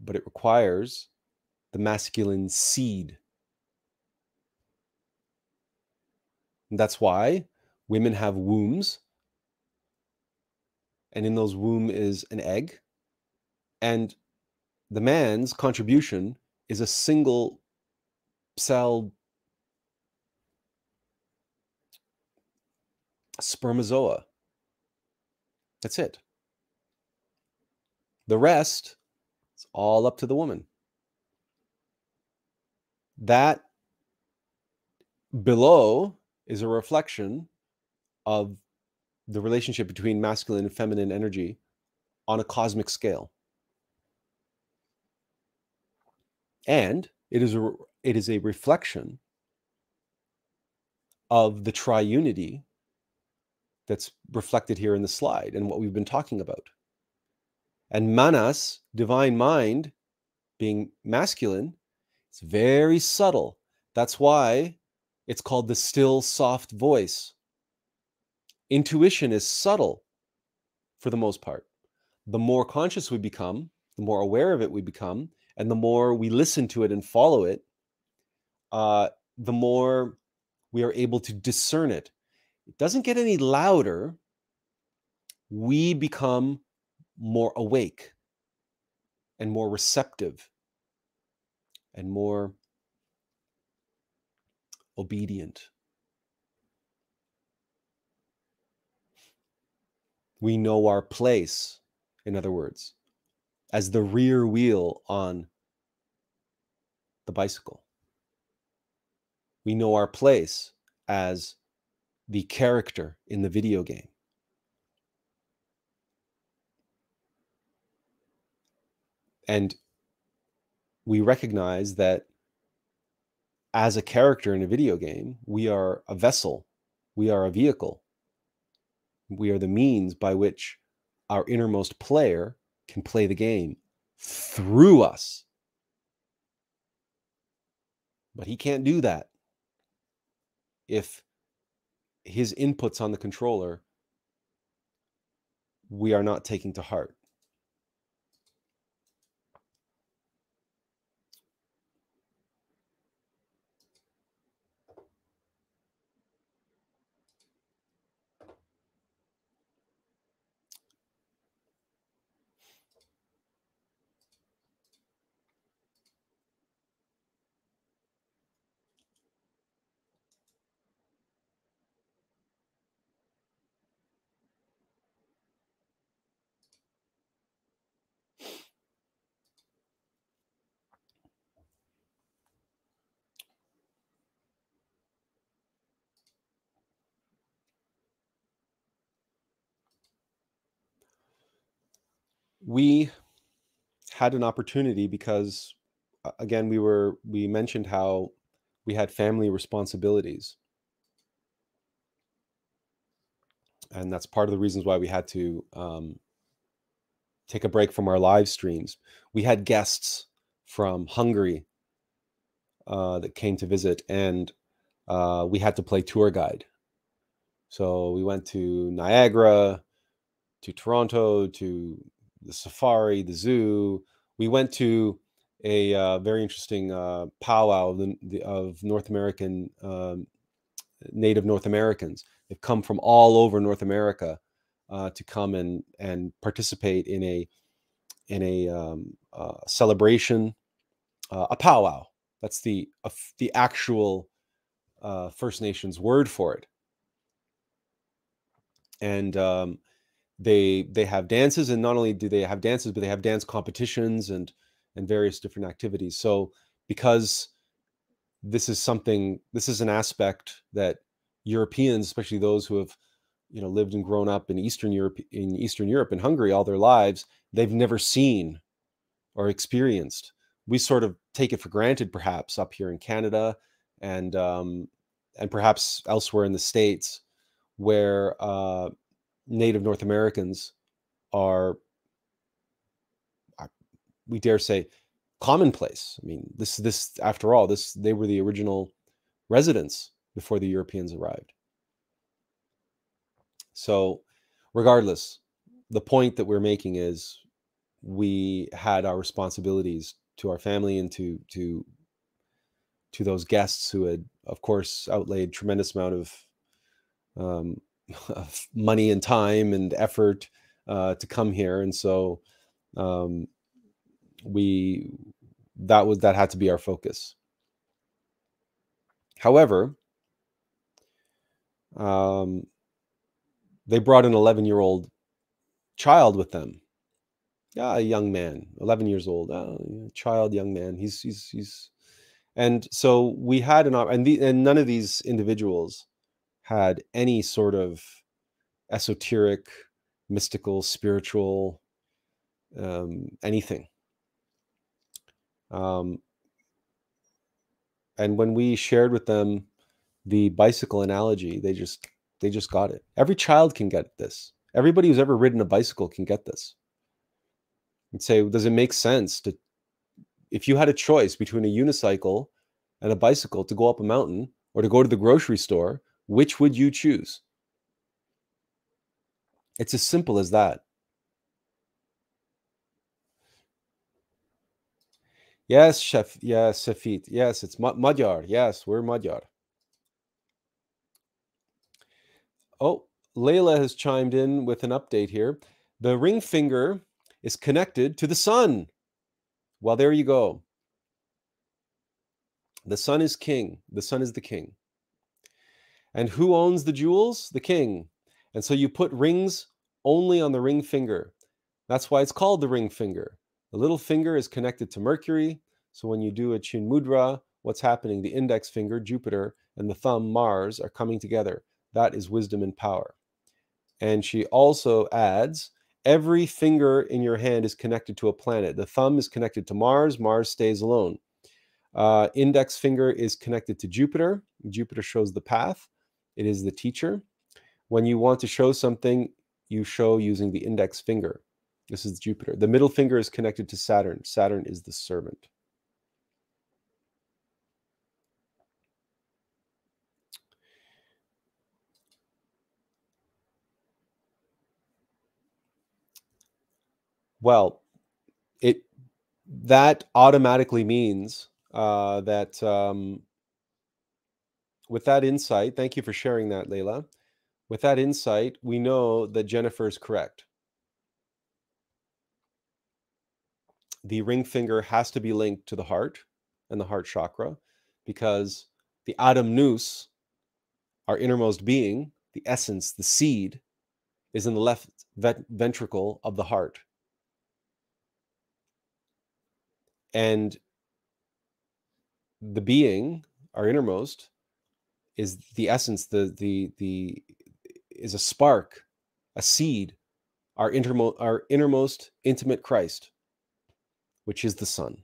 But it requires the masculine seed. And that's why women have wombs. And in those womb is an egg. And the man's contribution is a single cell spermazoa. That's it. The rest, all up to the woman. That below is a reflection of the relationship between masculine and feminine energy on a cosmic scale. And it is a it is a reflection of the triunity that's reflected here in the slide and what we've been talking about. And manas, divine mind, being masculine, it's very subtle. That's why it's called the still, soft voice. Intuition is subtle for the most part. The more conscious we become, the more aware of it we become, and the more we listen to it and follow it, uh, the more we are able to discern it it doesn't get any louder. We become more awake and more receptive and more obedient. We know our place, in other words, as the rear wheel on the bicycle. We know our place as the character in the video game. And we recognize that as a character in a video game, we are a vessel, we are a vehicle, we are the means by which our innermost player can play the game through us. But he can't do that if his inputs on the controller we are not taking to heart. We had an opportunity because again we were we mentioned how we had family responsibilities. And that's part of the reasons why we had to um, take a break from our live streams. We had guests from hungary uh, that came to visit and uh, we had to play tour guide. So we went to niagara to toronto to the safari, the zoo. We went to a uh, very interesting uh, powwow of, the, of North American um, Native North Americans. They've come from all over North America uh, to come and and participate in a in a um, uh, celebration, uh, a powwow. That's the the actual uh, First Nations word for it. And um, they they have dances and not only do they have dances but they have dance competitions and and various different activities. So because this is something this is an aspect that europeans especially those who have you know lived and grown up in eastern europe in eastern europe and hungary all their lives they've never seen or experienced. We sort of take it for granted perhaps up here in canada and um, and perhaps elsewhere in the states where uh, native north americans are we dare say commonplace. I mean this this after all this they were the original residents before the europeans arrived. So regardless the point that we're making is we had our responsibilities to our family and to to to those guests who had of course outlaid tremendous amount of um, money and time and effort uh, to come here and so um, we that was that had to be our focus however um, they brought an 11 year old child with them. Yeah, a young man, 11 years old, uh, child, young man. He's he's he's, and so we had an and the and none of these individuals had any sort of esoteric, mystical, spiritual, um, anything. Um, and when we shared with them the bicycle analogy, they just they just got it. Every child can get this. Everybody who's ever ridden a bicycle can get this. And say, does it make sense to, if you had a choice between a unicycle and a bicycle to go up a mountain or to go to the grocery store, which would you choose? It's as simple as that. Yes, chef. Yes, Shafit. Yes, it's Magyar. Yes, we're Magyar. Oh, Layla has chimed in with an update here. The ring finger is connected to the sun. Well, there you go. The sun is king. The sun is the king. And who owns the jewels? The king. And so you put rings only on the ring finger. That's why it's called the ring finger. The little finger is connected to Mercury. So when you do a chin mudra, what's happening? The index finger, Jupiter, and the thumb, Mars, are coming together. That is wisdom and power. And she also adds every finger in your hand is connected to a planet. The thumb is connected to Mars, Mars stays alone. Uh, index finger is connected to Jupiter. Jupiter shows the path, it is the teacher. When you want to show something, you show using the index finger. This is Jupiter. The middle finger is connected to Saturn. Saturn is the servant. Well, it that automatically means uh, that um, with that insight, thank you for sharing that, Layla. With that insight, we know that Jennifer is correct. The ring finger has to be linked to the heart and the heart chakra because the Atom Nous, our innermost being, the essence, the seed, is in the left ventricle of the heart. and the being our innermost is the essence the the the is a spark a seed our innermost our innermost intimate christ which is the sun.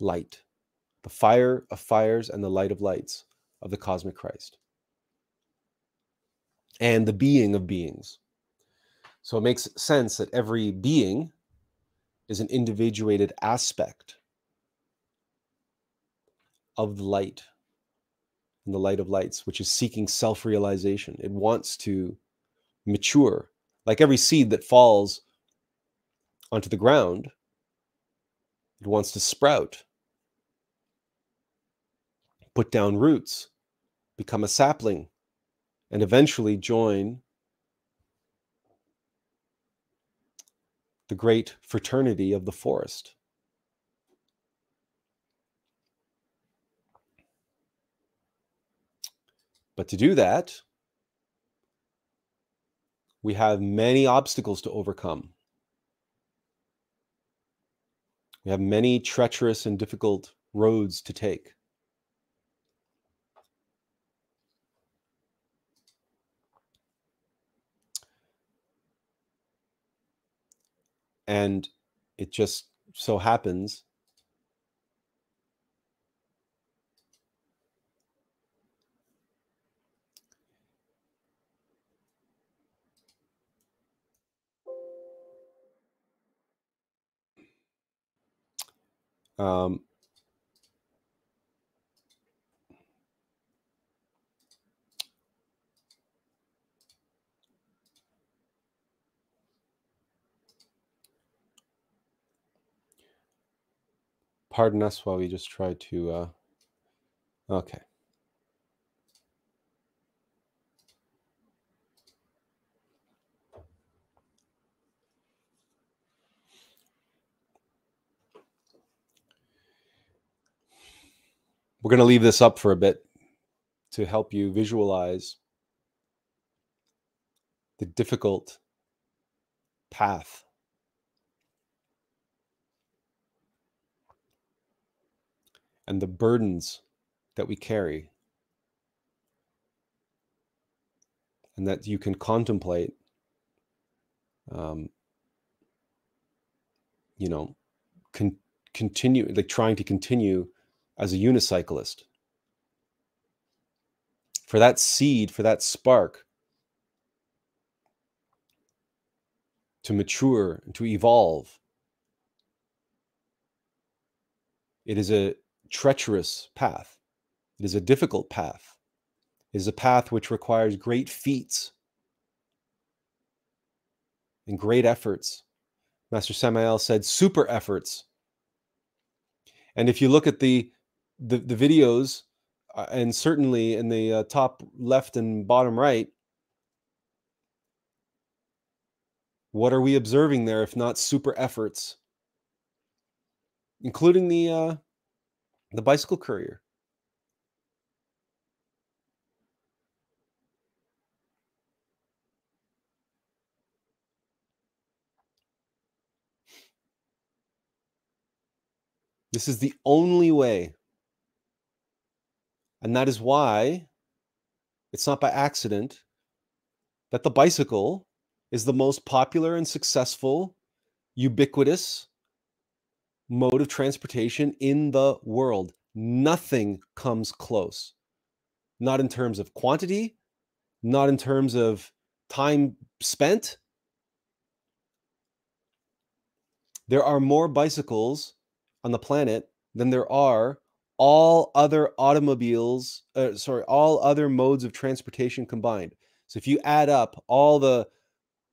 Light the fire of fires and the light of lights of the cosmic christ. And the being of beings. So it makes sense that every being is an individuated aspect of the light and the light of lights, which is seeking self realization. It wants to mature. Like every seed that falls onto the ground, it wants to sprout, put down roots, become a sapling, and eventually join the great fraternity of the forest. But to do that, we have many obstacles to overcome. We have many treacherous and difficult roads to take. And it just so happens Um, pardon us while we just try to. Uh, okay. We're going to leave this up for a bit to help you visualize the difficult path. And the burdens that we carry. And that you can contemplate um, you know con- continue like trying to continue as a unicyclist. For that seed, for that spark to mature and to evolve, it is a treacherous path. It is a difficult path. It is a path which requires great feats and great efforts. Master Samael said, super efforts. And if you look at the the the videos, uh, and certainly in the uh, top left and bottom right, what are we observing there if not super efforts, including the uh, the bicycle courier? This is the only way and that is why it's not by accident that the bicycle is the most popular and successful, ubiquitous mode of transportation in the world. Nothing comes close. Not in terms of quantity, not in terms of time spent. There are more bicycles on the planet than there are all other automobiles, uh, sorry, all other modes of transportation combined. So if you add up all the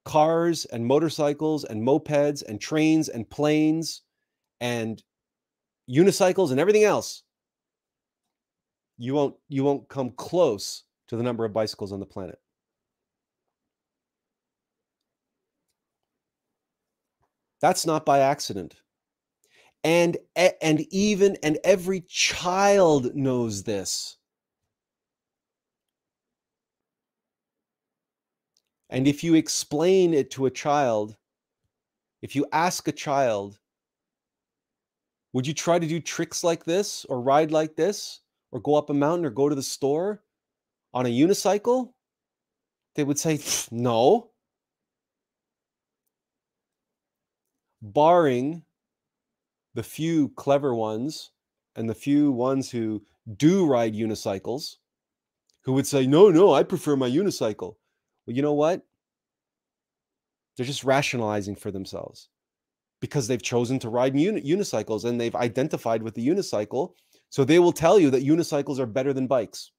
cars and motorcycles and mopeds and trains and planes and unicycles and everything else, you won't you won't come close to the number of bicycles on the planet. That's not by accident and and even and every child knows this. And if you explain it to a child if you ask a child would you try to do tricks like this or ride like this or go up a mountain or go to the store on a unicycle? They would say no. Barring the few clever ones and the few ones who do ride unicycles who would say, no, no, I prefer my unicycle. Well, you know what? They're just rationalizing for themselves because they've chosen to ride uni- unicycles and they've identified with the unicycle. So they will tell you that unicycles are better than bikes.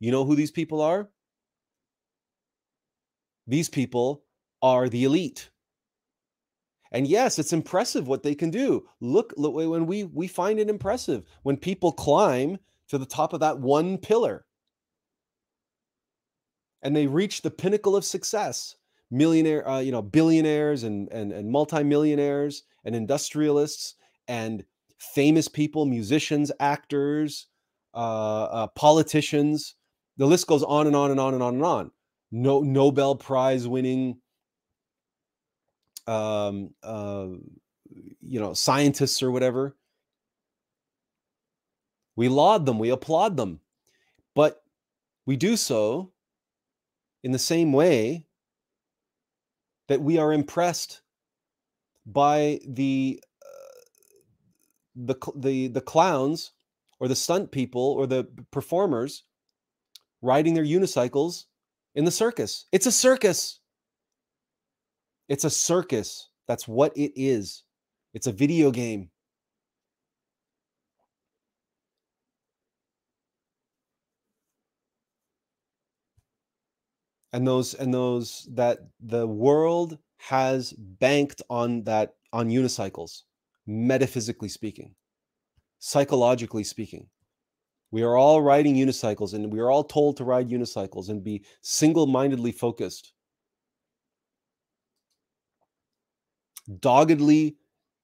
You know who these people are? These people are the elite. And yes, it's impressive what they can do. Look, look when we we find it impressive when people climb to the top of that one pillar and they reach the pinnacle of success. Millionaire, uh, you know, billionaires and and and multimillionaires and industrialists and famous people, musicians, actors, uh, uh, politicians. The list goes on and on and on and on and on. No Nobel Prize winning um, uh, you know, scientists or whatever. We laud them, we applaud them, but we do so in the same way that we are impressed by the uh, the the the clowns or the stunt people or the performers riding their unicycles in the circus. It's a circus. It's a circus. That's what it is. It's a video game. And those and those that the world has banked on that on unicycles, metaphysically speaking, psychologically speaking. We are all riding unicycles and we are all told to ride unicycles and be single mindedly focused. Doggedly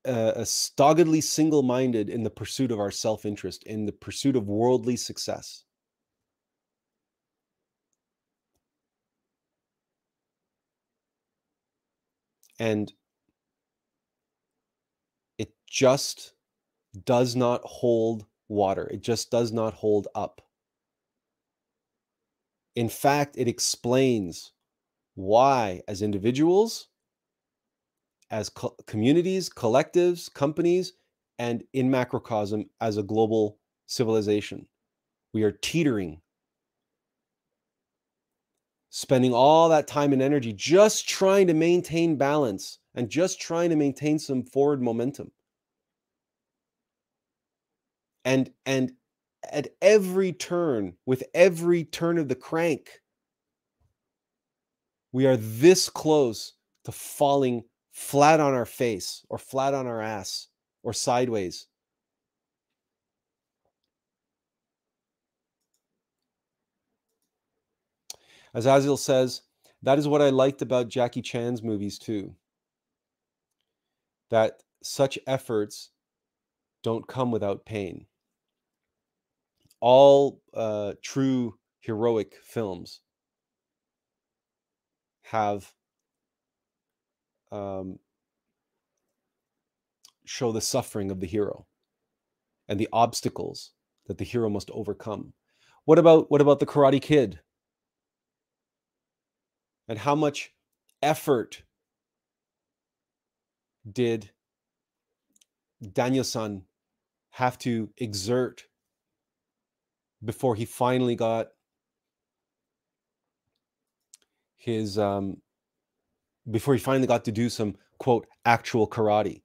uh, doggedly single-minded in the pursuit of our self-interest in the pursuit of worldly success and it just does not hold water. It just does not hold up. In fact, it explains why, as individuals, as co- communities, collectives, companies, and in macrocosm as a global civilization, we are teetering spending all that time and energy just trying to maintain balance and just trying to maintain some forward momentum. And and at every turn, with every turn of the crank, we are this close to falling flat on our face or flat on our ass or sideways As Azil says, that is what I liked about Jackie Chan's movies too. That such efforts don't come without pain. All uh, true heroic films have um, show the suffering of the hero and the obstacles that the hero must overcome. What about what about the Karate Kid? and how much effort did Daniel-san have to exert before he finally got his um before he finally got to do some quote actual karate.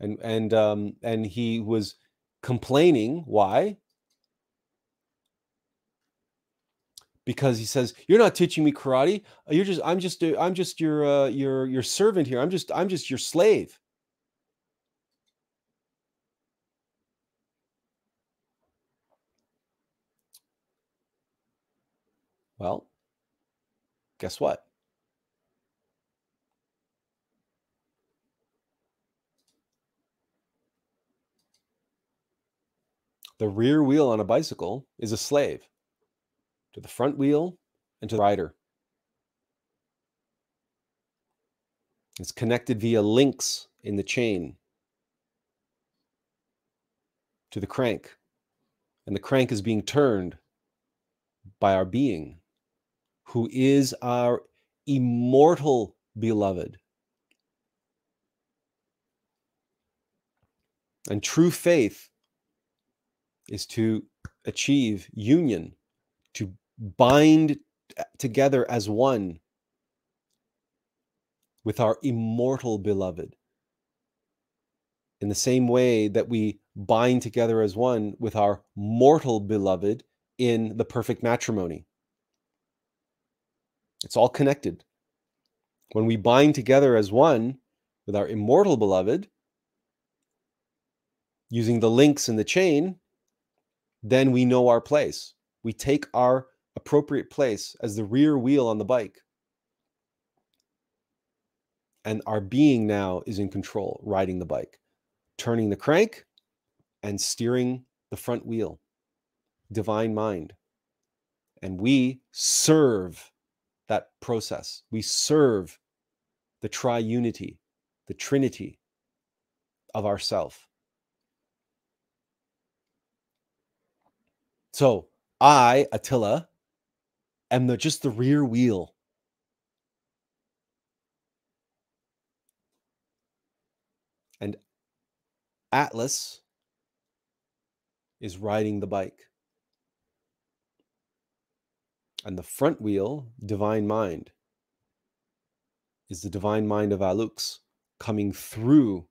And and um and he was complaining why? Because he says you're not teaching me karate. You're just i'm just i'm just your uh, your your servant here. I'm just i'm just your slave. Well guess what the rear wheel on a bicycle is a slave to the front wheel and to the rider. It's connected via links in the chain to the crank. And the crank is being turned by our being, who is our immortal beloved. And true faith is to achieve union, to bind uh, together as one with our immortal beloved. In the same way that we bind together as one with our mortal beloved in the perfect matrimony. It's all connected. When we bind together as one with our immortal beloved, using the links in the chain, then we know our place. We take our appropriate place as the rear wheel on the bike. And our being now is in control, riding the bike, turning the crank and steering the front wheel. Divine mind. And we serve that process. We serve the triunity, the trinity of ourself. So I, Attila, am the just the rear wheel. And Attlas is riding the bike. And the front wheel, divine mind, is the divine mind of Allux coming through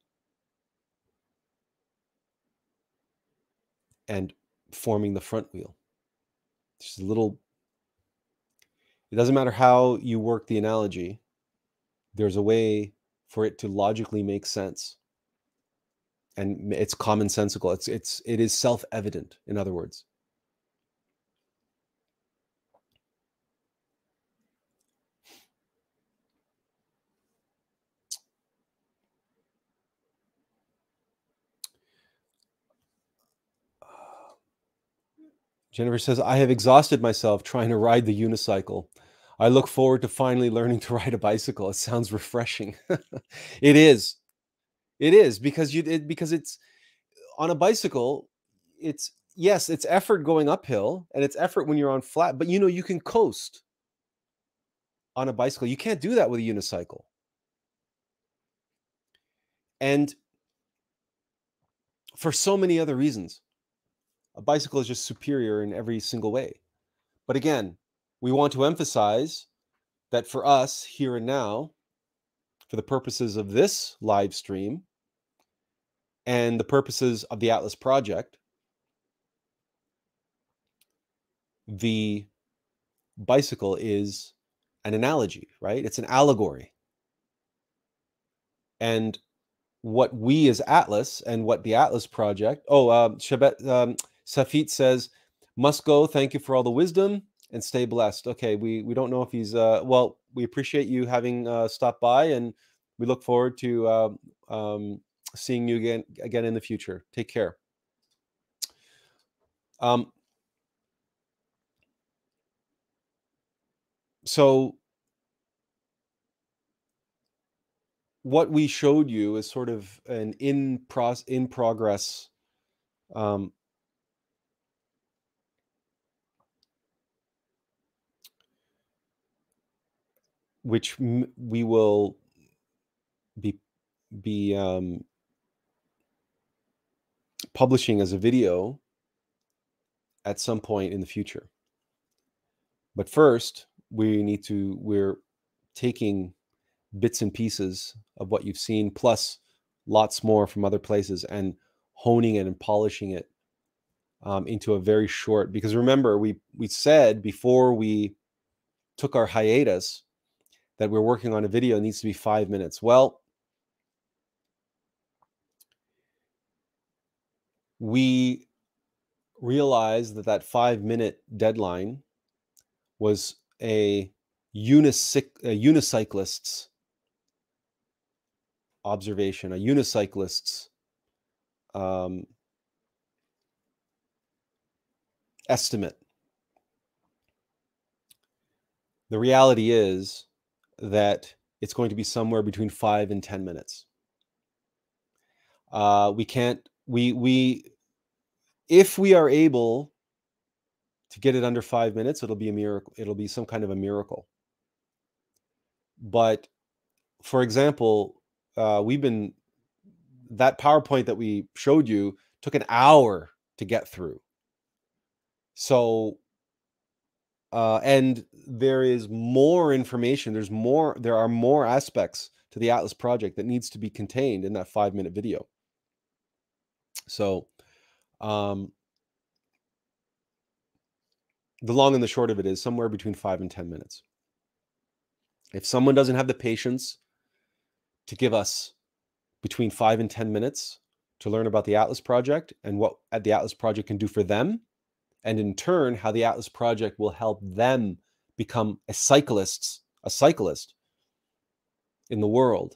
and forming the front wheel. Just a little It doesn't matter how you work the analogy, there's a way for it to logically make sense. And it's commonsensical. It's it's it is self-evident, in other words. Jennifer says, I have exhausted myself trying to ride the unicycle. I look forward to finally learning to ride a bicycle. It sounds refreshing. it is. It is because you it, because it's on a bicycle, it's yes, it's effort going uphill and it's effort when you're on flat, but you know you can coast on a bicycle. You can't do that with a unicycle. And for so many other reasons a bicycle is just superior in every single way. But again, we want to emphasize that for us here and now, for the purposes of this live stream and the purposes of the Attlas project, the bicycle is an analogy, right? It's an allegory. And what we as Attlas and what the Attlas project, oh, um, Shabet, um, Safit says, must go. Thank you for all the wisdom and stay blessed. Okay, we we don't know if he's uh well, we appreciate you having uh stopped by and we look forward to uh, um seeing you again again in the future. Take care. Um so what we showed you is sort of an in pros in progress um, which we will be be um, publishing as a video at some point in the future. But first, we need to we're taking bits and pieces of what you've seen plus lots more from other places and honing it and polishing it um, into a very short because remember we we said before we took our hiatus that we're working on a video needs to be five minutes. Well, we realized that that five minute deadline was a, unicyc- a unicyclist's observation, a unicyclist's um, estimate. The reality is that it's going to be somewhere between five and 10 minutes. Uh, we can't, we, we, if we are able to get it under five minutes, it'll be a miracle. It'll be some kind of a miracle. But for example, uh, we've been, that PowerPoint that we showed you took an hour to get through. So uh, and there is more information there's more there are more aspects to the attlas project that needs to be contained in that five minute video. So um, the long and the short of it is somewhere between five and ten minutes. If someone doesn't have the patience to give us between five and ten minutes to learn about the attlas project and what the attlas project can do for them and in turn how the attlas project will help them become a cyclist a cyclist in the world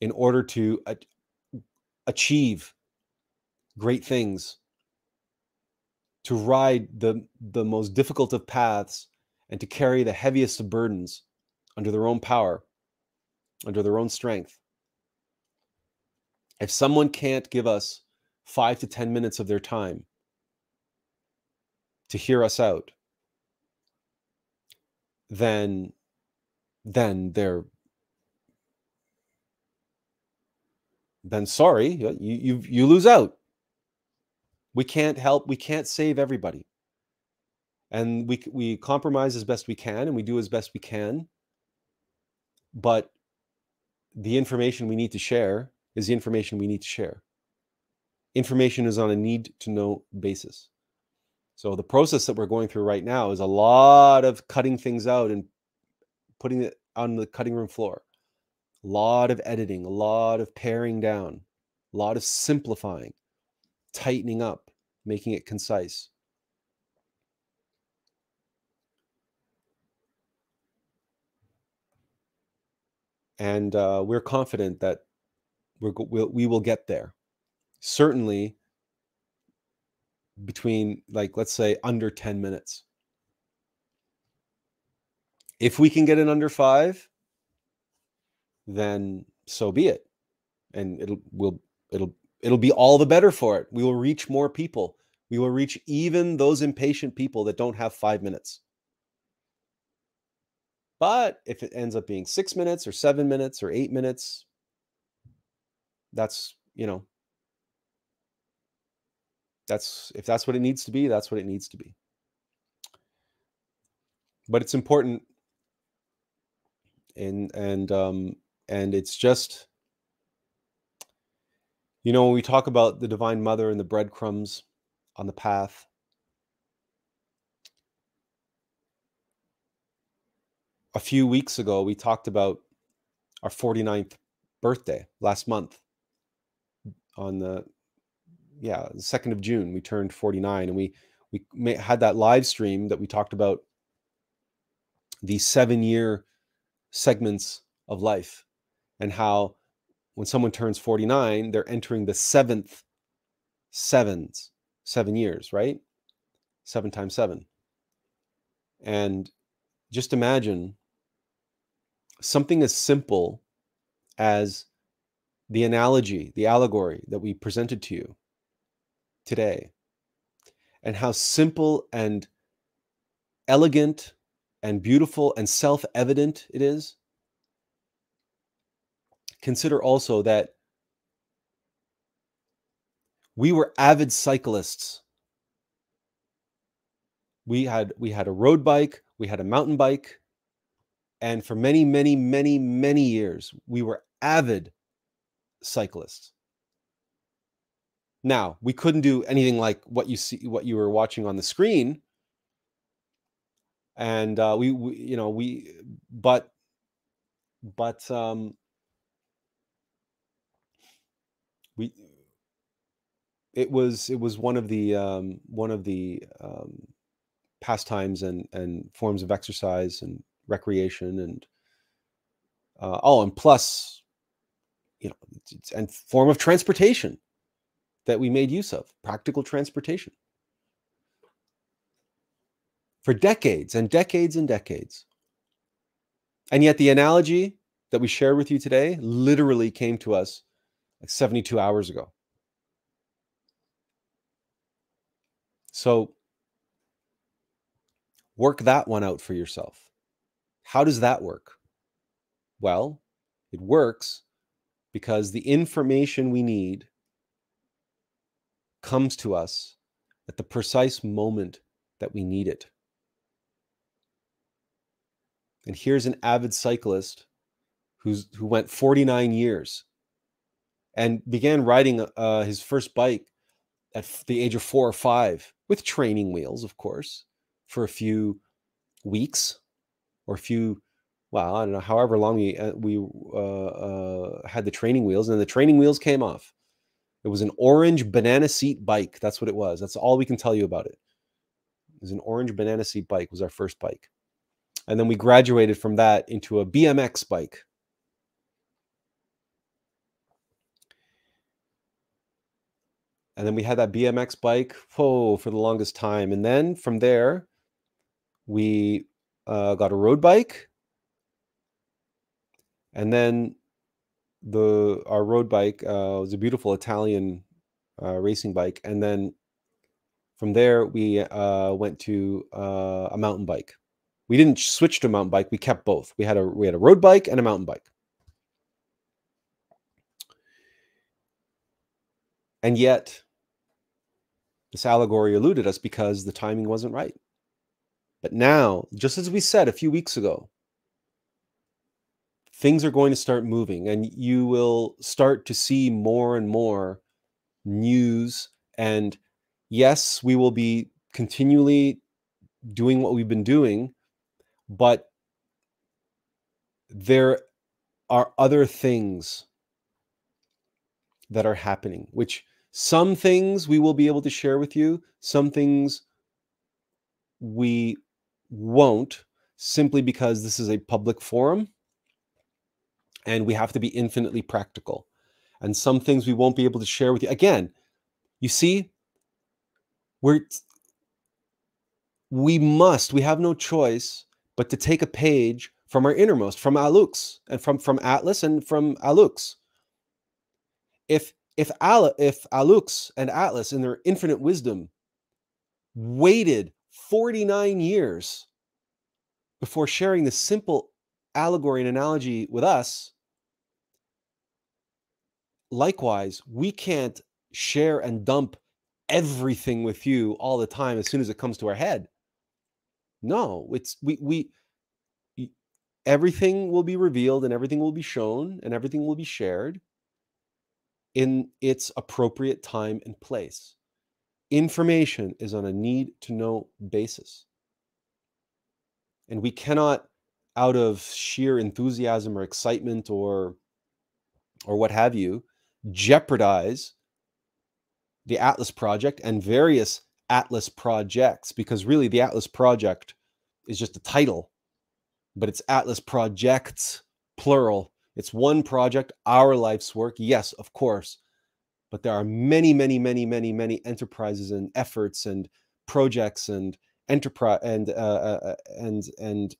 in order to achieve great things to ride the the most difficult of paths and to carry the heaviest of burdens under their own power under their own strength. If someone can't give us 5 to 10 minutes of their time to hear us out, then then they're then sorry, you you you lose out. We can't help, we can't save everybody. And we we compromise as best we can and we do as best we can. But the information we need to share is the information we need to share. Information is on a need to know basis. So the process that we're going through right now is a lot of cutting things out and putting it on the cutting room floor. A lot of editing, a lot of paring down, a lot of simplifying, tightening up, making it concise. And uh, we're confident that we're, we'll, we will get there. Certainly between like let's say under 10 minutes. If we can get it under five then so be it. And it'll will it'll it'll be all the better for it. We will reach more people. We will reach even those impatient people that don't have five minutes. But if it ends up being six minutes or seven minutes or eight minutes that's you know that's if that's what it needs to be, that's what it needs to be. But it's important and and um and it's just you know when we talk about the divine mother and the breadcrumbs on the path a few weeks ago we talked about our 49th birthday last month on the yeah, the second of June, we turned 49, and we we had that live stream that we talked about the seven year segments of life and how when someone turns 49 they're entering the seventh sevens seven years right? Seven times seven. And just imagine something as simple as the analogy the allegory that we presented to you today and how simple and elegant and beautiful and self evident it is. Consider also that we were avid cyclists. We had we had a road bike, we had a mountain bike, and for many many many many years we were avid cyclists. Now, we couldn't do anything like what you see, what you were watching on the screen. And uh, we, we, you know, we, but, but, um, we, it was, it was one of the, um, one of the, um, pastimes and, and forms of exercise and recreation and, uh, oh, and plus, you know, and form of transportation that we made use of practical transportation for decades and decades and decades. And yet, the analogy that we shared with you today literally came to us like 72 hours ago. So, work that one out for yourself. How does that work? Well, it works because the information we need comes to us at the precise moment that we need it. And here's an avid cyclist who's who went 49 years and began riding uh, his first bike at the age of four or five with training wheels, of course, for a few weeks or a few, well, I don't know, however long we uh, we uh, uh had the training wheels, and then the training wheels came off. It was an orange banana seat bike. That's what it was. That's all we can tell you about it. It was an orange banana seat bike was our first bike. And then we graduated from that into a BMX bike. And then we had that BMX bike whoa, for the longest time. And then from there, we uh, got a road bike. And then the our road bike uh, was a beautiful Italian uh, racing bike, and then from there we uh, went to uh, a mountain bike. We didn't switch to a mountain bike; we kept both. We had a we had a road bike and a mountain bike, and yet this allegory eluded us because the timing wasn't right. But now, just as we said a few weeks ago, things are going to start moving and you will start to see more and more news and yes we will be continually doing what we've been doing, but there are other things that are happening, which some things we will be able to share with you, some things we won't, simply because this is a public forum and we have to be infinitely practical. And some things we won't be able to share with you. Again, you see, we're we must, we have no choice but to take a page from our innermost, from Allux and from, from Attlas and from Allux. If if Al, if Allux and Attlas in their infinite wisdom waited 49 years before sharing this simple allegory and analogy with us, likewise, we can't share and dump everything with you all the time as soon as it comes to our head. No, it's we we everything will be revealed and everything will be shown and everything will be shared in its appropriate time and place. Information is on a need to know basis. And we cannot, out of sheer enthusiasm or excitement or, or what have you, jeopardize the Attlas project and various Attlas projects, because really the Attlas project is just a title, but it's Attlas projects, plural. It's one project, our life's work. Yes, of course. But there are many, many, many, many, many enterprises and efforts and projects and enterprise and uh, uh, uh, and and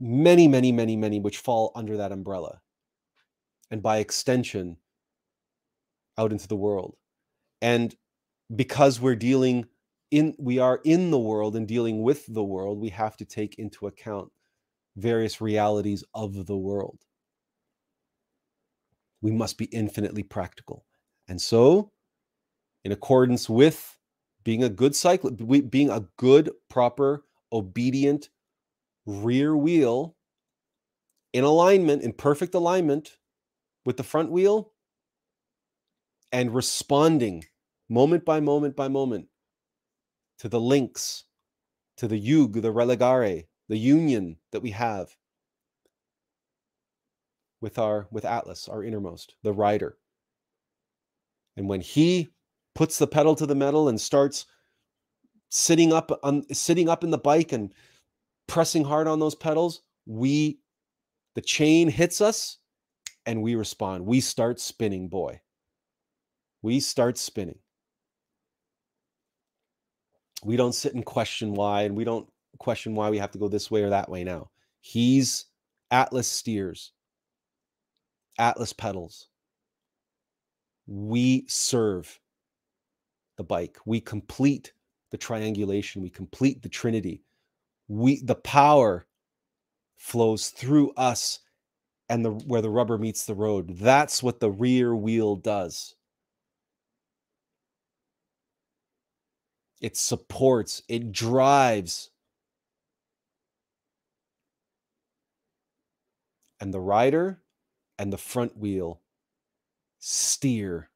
many, many, many, many which fall under that umbrella, and by extension, out into the world. And because we're dealing in we are in the world and dealing with the world we have to take into account various realities of the world we must be infinitely practical and so in accordance with being a good cycle being a good proper obedient rear wheel in alignment in perfect alignment with the front wheel and responding moment by moment by moment to the links, to the yug, the religare, the union that we have with our with Attlas, our innermost, the rider. And when he puts the pedal to the metal and starts sitting up on sitting up in the bike and pressing hard on those pedals, we the chain hits us and we respond. We start spinning, boy. We start spinning we don't sit and question why, and we don't question why we have to go this way or that way now. He's Attlas steers, Attlas pedals. We serve the bike. We complete the triangulation. We complete the Trinity. We the power flows through us and the where the rubber meets the road. That's what the rear wheel does. it supports, it drives. And the rider and the front wheel steer.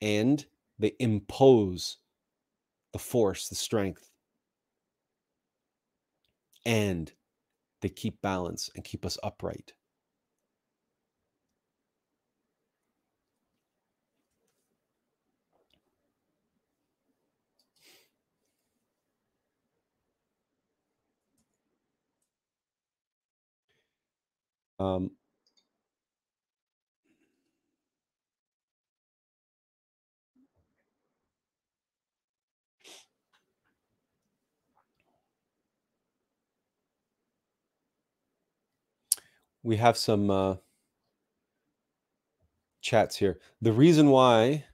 And they impose the force, the strength. And they keep balance and keep us upright. Um, we have some uh, chats here. The reason why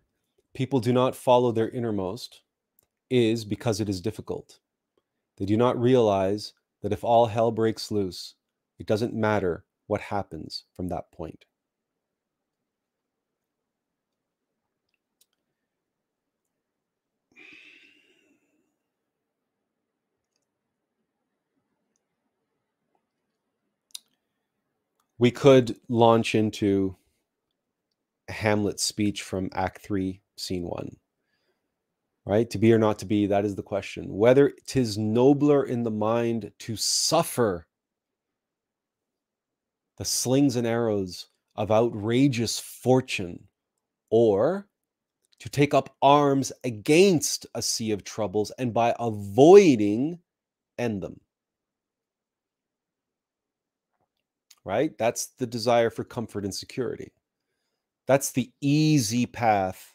people do not follow their innermost is because it is difficult. They do not realize that if all hell breaks loose, it doesn't matter what happens from that point. We could launch into Hamlet's speech from Act 3, scene one. Right? To be or not to be, that is the question. Whether 'tis nobler in the mind to suffer the slings and arrows of outrageous fortune, or to take up arms against a sea of troubles and by avoiding end them. Right? That's the desire for comfort and security. That's the easy path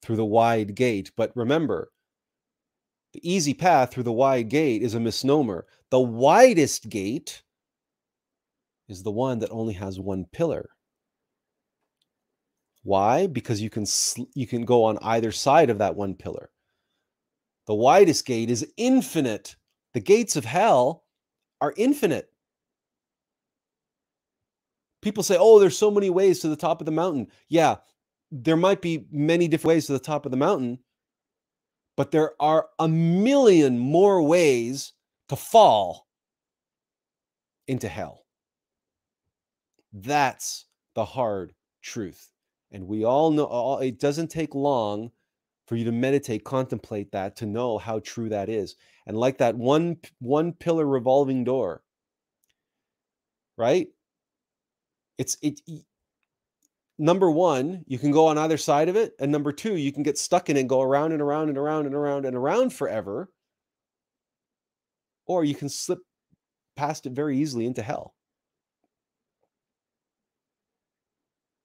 through the wide gate. But remember, the easy path through the wide gate is a misnomer. The widest gate is the one that only has one pillar. Why? Because you can you can go on either side of that one pillar. The widest gate is infinite. The gates of hell are infinite. People say, "Oh, there's so many ways to the top of the mountain." Yeah, there might be many different ways to the top of the mountain, but there are a million more ways to fall into hell. That's the hard truth. And we all know it doesn't take long for you to meditate, contemplate that to know how true that is. And like that one one pillar revolving door, right? It's it number one, you can go on either side of it, and number two, you can get stuck in it and go around and around and around and around and around forever. Or you can slip past it very easily into hell.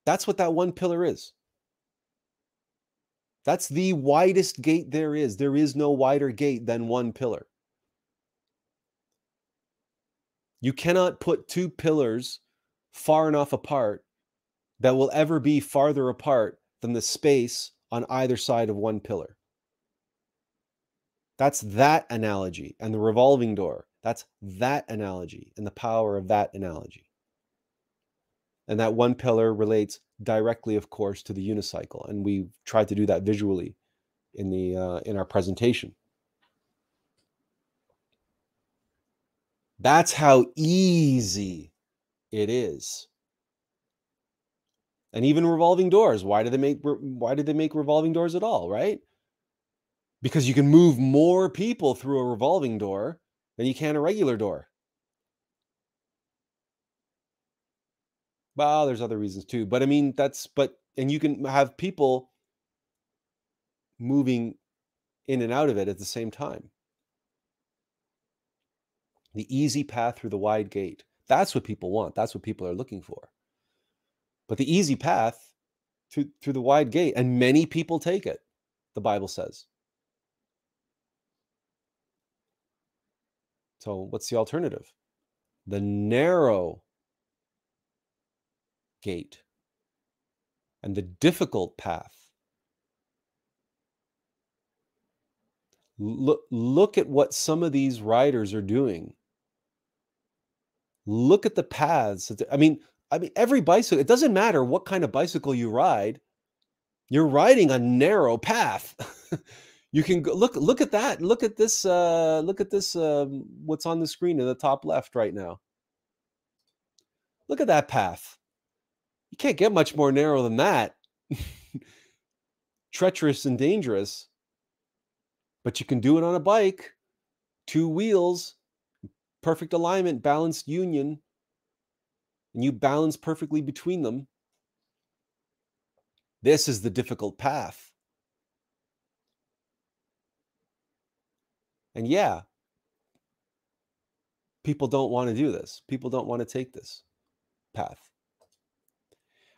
That's what that one pillar is. That's the widest gate there is. There is no wider gate than one pillar. You cannot put two pillars far enough apart that will ever be farther apart than the space on either side of one pillar. That's that analogy and the revolving door. That's that analogy and the power of that analogy. And that one pillar relates directly, of course, to the unicycle. And we tried to do that visually in the uh, in our presentation. That's how easy it is. And even revolving doors. Why do they make why did they make revolving doors at all, right? Because you can move more people through a revolving door than you can a regular door. Well, there's other reasons too, but I mean that's but and you can have people moving in and out of it at the same time. The easy path through the wide gate. That's what people want. That's what people are looking for. But the easy path through through the wide gate and many people take it. The Bible says. So, what's the alternative? The narrow gate and the difficult path. Look, look at what some of these riders are doing. Look at the paths. I mean, I mean, every bicycle, it doesn't matter what kind of bicycle you ride, you're riding a narrow path. you can go, look look at that. Look at this uh look at this um, what's on the screen in the top left right now. Look at that path. You can't get much more narrow than that. Treacherous and dangerous. But you can do it on a bike, two wheels, perfect alignment, balanced union, and you balance perfectly between them. This is the difficult path. And yeah, people don't want to do this. People don't want to take this path.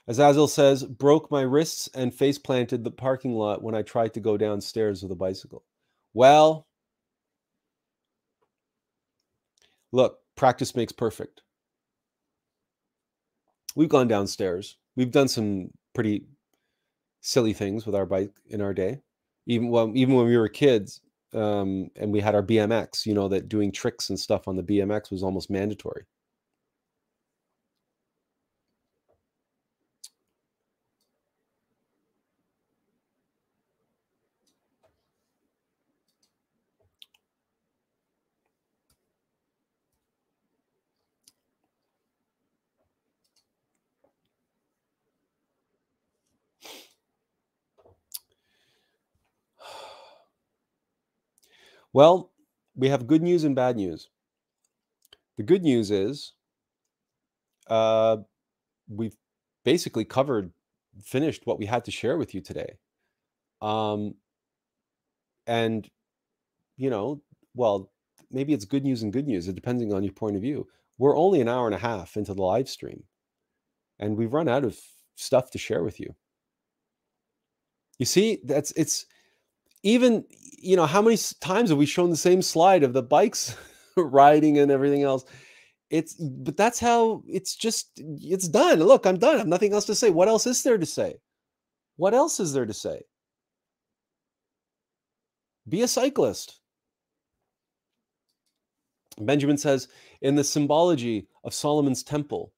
Azazel says, broke my wrists and face planted the parking lot when I tried to go downstairs with a bicycle. Well, look, practice makes perfect. We've gone downstairs. We've done some pretty silly things with our bike in our day. Even when even when we were kids, um, and we had our BMX, you know, that doing tricks and stuff on the BMX was almost mandatory. Well, we have good news and bad news. The good news is uh, we've basically covered, finished what we had to share with you today. Um, and, you know, well, maybe it's good news and good news, depending on your point of view. We're only an hour and a half into the live stream, and we've run out of stuff to share with you. You see, that's it's even you know how many times have we shown the same slide of the bikes riding and everything else? It's but that's how it's just it's done. Look i'm done. I have nothing else to say. What else is there to say? What else is there to say? Be a cyclist. Benjamin says in the symbology of solomon's temple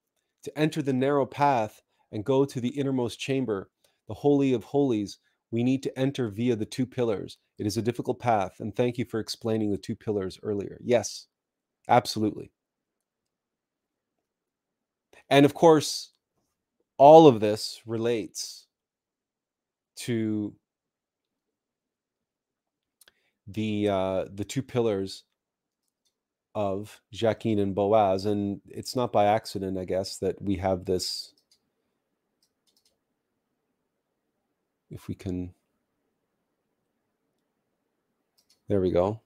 to enter the narrow path and go to the innermost chamber the holy of holies we need to enter via the two pillars. It is a difficult path, and thank you for explaining the two pillars earlier. Yes, absolutely. And of course, all of this relates to the uh, the two pillars of Jachin and Boaz, and it's not by accident, I guess, that we have this if we can there we go.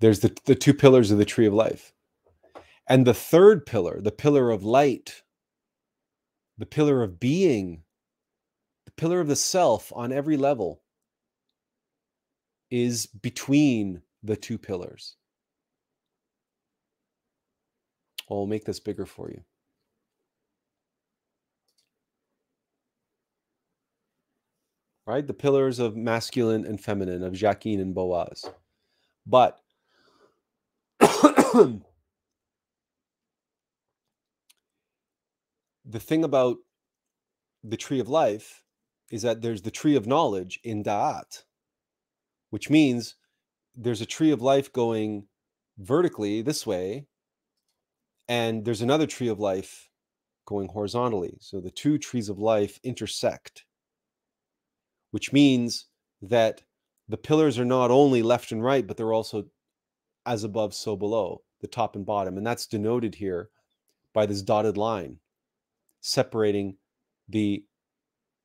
There's the, the two pillars of the tree of life. And the third pillar the pillar of light the pillar of being the pillar of the self on every level is between the two pillars. I'll make this bigger for you right? The pillars of masculine and feminine, of Jachin and Boaz. But the thing about the tree of life is that there's the tree of knowledge in Da'at, which means there's a tree of life going vertically this way, and there's another tree of life going horizontally. So the two trees of life intersect which means that the pillars are not only left and right, but they're also as above, so below, the top and bottom. And that's denoted here by this dotted line separating the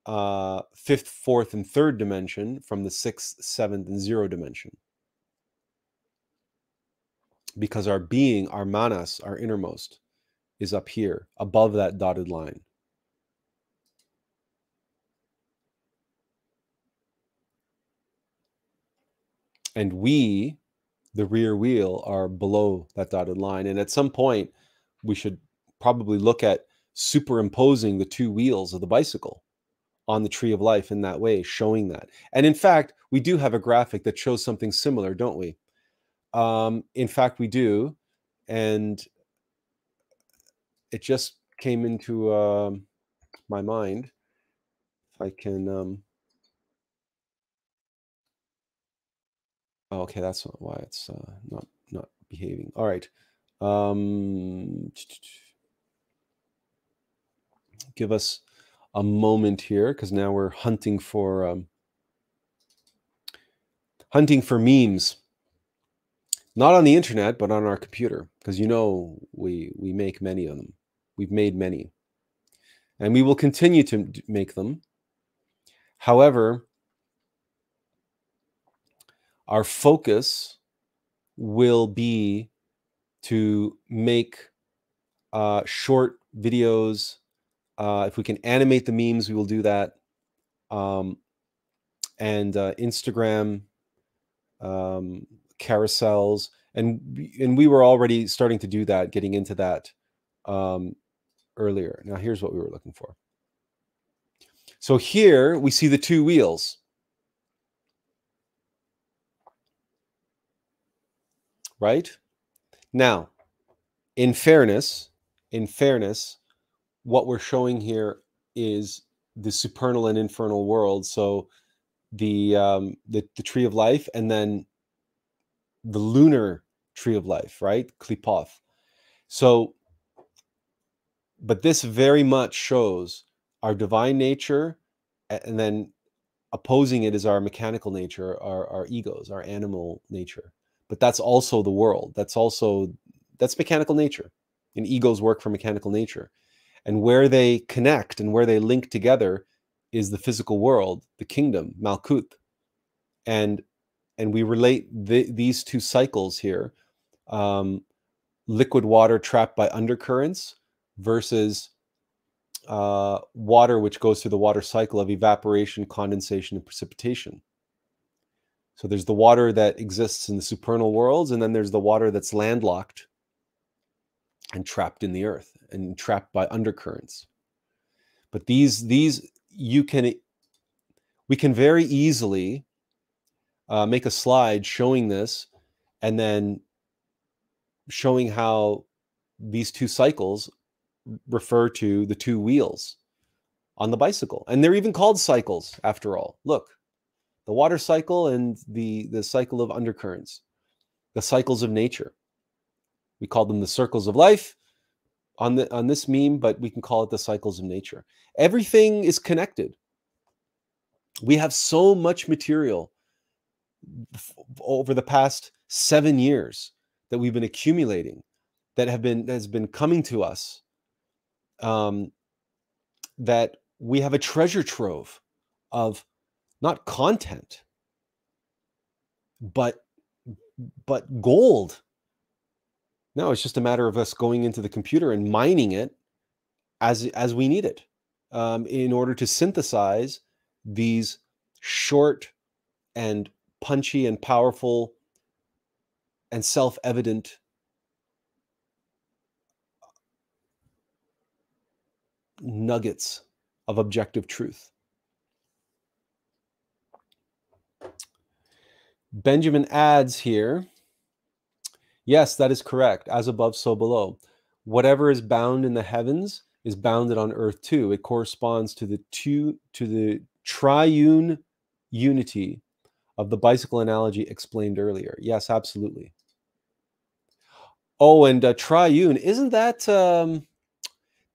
uh, fifth, fourth, and third dimension from the sixth, seventh, and zero dimension. Because our being, our manas, our innermost, is up here above that dotted line. And we the rear wheel are below that dotted line and at some point we should probably look at superimposing the two wheels of the bicycle on the tree of life in that way showing that. And in fact we do have a graphic that shows something similar don't we? Um, in fact we do and it just came into uh, my mind. If i can um, Oh, okay, that's why it's uh, not not behaving. All right. Um, give us a moment here because now we're hunting for um, hunting for memes. Not on the internet, but on our computer, because you know we we make many of them. We've made many, and we will continue to make them. However, our focus will be to make uh, short videos. Uh, if we can animate the memes, we will do that. Um, and uh, Instagram um, carousels, and and we were already starting to do that, getting into that um, earlier. Now here's what we were looking for. So here we see the two wheels. Right? Now, in fairness, in fairness, what we're showing here is the supernal and infernal world. So the um, the, the tree of life, and then the lunar tree of life, right? Klipoth. So, but this very much shows our divine nature, and then opposing it is our mechanical nature, our, our egos, our animal nature. But that's also the world. That's also that's mechanical nature. And egos work for mechanical nature. And where they connect and where they link together is the physical world, the kingdom, Malkuth. And and we relate the, these two cycles here um, liquid water trapped by undercurrents versus uh, water which goes through the water cycle of evaporation, condensation, and precipitation. So there's the water that exists in the supernal worlds, and then there's the water that's landlocked and trapped in the earth and trapped by undercurrents. But these these you can we can very easily uh, make a slide showing this, and then showing how these two cycles refer to the two wheels on the bicycle. And they're even called cycles after all. Look, the water cycle and the, the cycle of undercurrents, the cycles of nature. We call them the circles of life on the on this meme, but we can call it the cycles of nature. Everything is connected. We have so much material over the past seven years that we've been accumulating that have been has been coming to us um, that we have a treasure trove of not content but but gold no it's just a matter of us going into the computer and mining it as as we need it um, in order to synthesize these short and punchy and powerful and self-evident nuggets of objective truth. Benjamin adds here, yes, that is correct. As above, so below. Whatever is bound in the heavens is bounded on earth too. It corresponds to the two to the triune unity of the bicycle analogy explained earlier. Yes, absolutely. Oh, and uh, triune, isn't that um,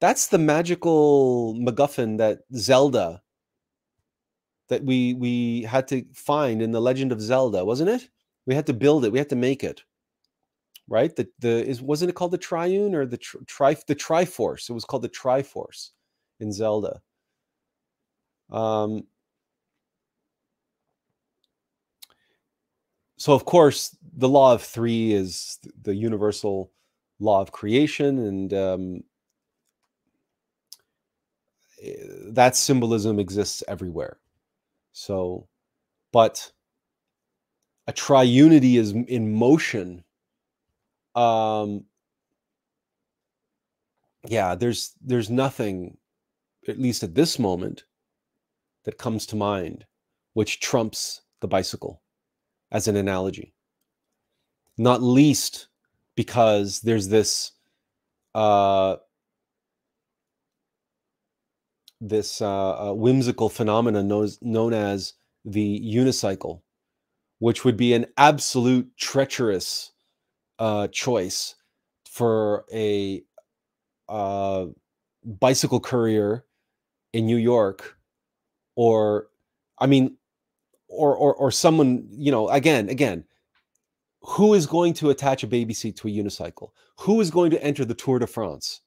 that's the magical MacGuffin that Zelda that we we had to find in the Legend of Zelda, wasn't it? We had to build it. We had to make it. Right? The the is wasn't it called the Triune or the tri the Triforce? It was called the Triforce in Zelda. Um, so of course the law of three is the universal law of creation and um, eh, that symbolism exists everywhere so but a triunity is in motion um yeah there's there's nothing at least at this moment that comes to mind which trumps the bicycle as an analogy. Not least because there's this uh, this uh, uh, whimsical phenomenon known, known as the unicycle, which would be an absolute treacherous uh, choice for a uh, bicycle courier in New York, or I mean, or or or someone you know again again who is going to attach a baby seat to a unicycle? Who is going to enter the tour de france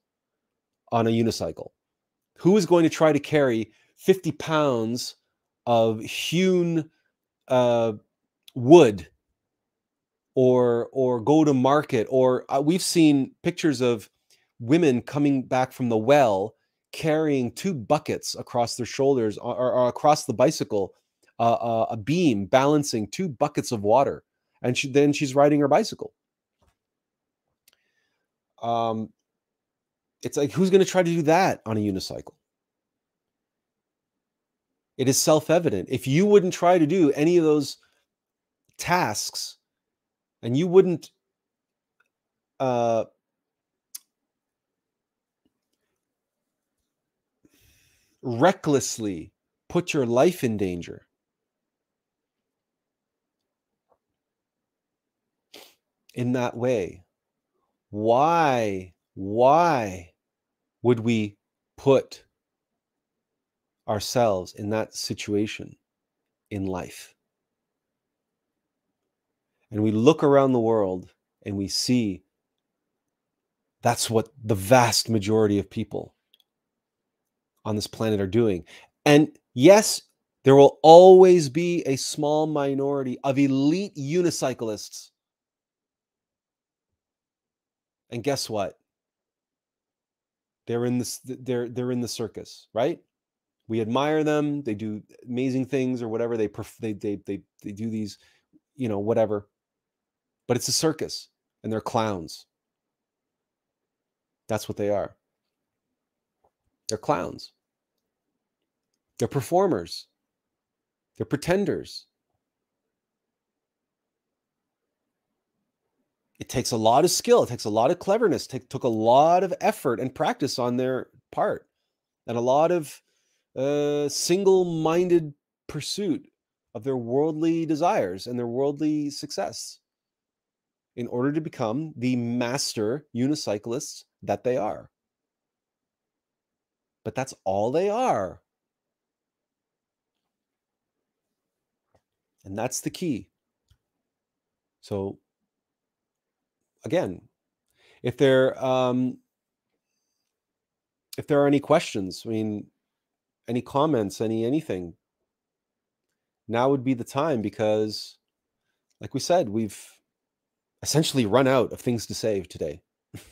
on a unicycle who is going to try to carry 50 pounds of hewn uh, wood or or go to market or uh, we've seen pictures of women coming back from the well carrying two buckets across their shoulders or, or across the bicycle a, a beam balancing two buckets of water, and she, then she's riding her bicycle. Um, it's like who's going to try to do that on a unicycle? It is self-evident. If you wouldn't try to do any of those tasks, and you wouldn't uh, recklessly put your life in danger in that way? Why, why would we put ourselves in that situation in life. And we look around the world and we see that's what the vast majority of people on this planet are doing. And yes, there will always be a small minority of elite unicyclists. And guess what? They're in this they're they're in the circus, right? We admire them, they do amazing things or whatever they they they they, they do these, you know, whatever. But it's a circus and they're clowns. That's what they are. They're clowns. They're performers. They're pretenders. It takes a lot of skill. It takes a lot of cleverness. Took a lot of effort and practice on their part, and a lot of uh, single-minded pursuit of their worldly desires and their worldly success in order to become the master unicyclists that they are. But that's all they are. And that's the key. So again, if there um if there are any questions, I mean any comments, any anything, now would be the time because like we said, we've essentially run out of things to save today.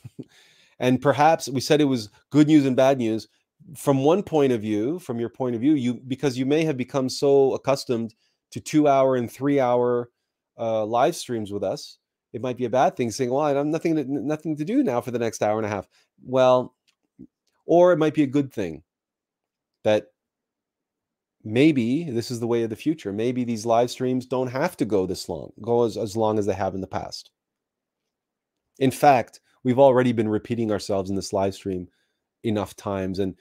and perhaps we said it was good news and bad news from one point of view, from your point of view, you because you may have become so accustomed to two hour and three hour uh, live streams with us, it might be a bad thing saying, well, I have nothing to, nothing to do now for the next hour and a half. Well, or it might be a good thing that maybe this is the way of the future. Maybe these live streams don't have to go this long, go as, as long as they have in the past. In fact, we've already been repeating ourselves in this live stream enough times. And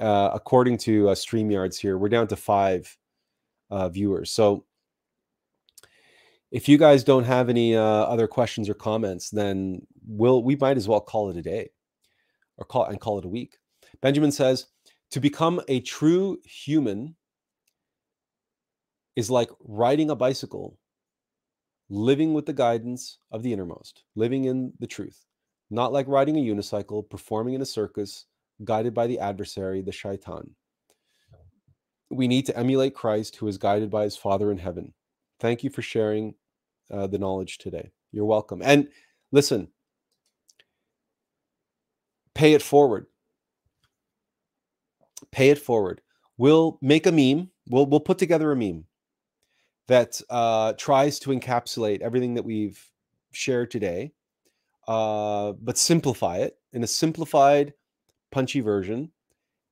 uh, according to uh, StreamYards here, we're down to five uh, viewers. So if you guys don't have any uh, other questions or comments, then we'll we might as well call it a day, or call and call it a week. Benjamin says to become a true human is like riding a bicycle, living with the guidance of the innermost, living in the truth, not like riding a unicycle, performing in a circus, guided by the adversary, the shaitan. We need to emulate Christ, who is guided by his Father in heaven. Thank you for sharing uh, the knowledge today. You're welcome. And listen, pay it forward. Pay it forward. We'll make a meme. We'll we'll put together a meme that uh, tries to encapsulate everything that we've shared today, uh, but simplify it in a simplified, punchy version,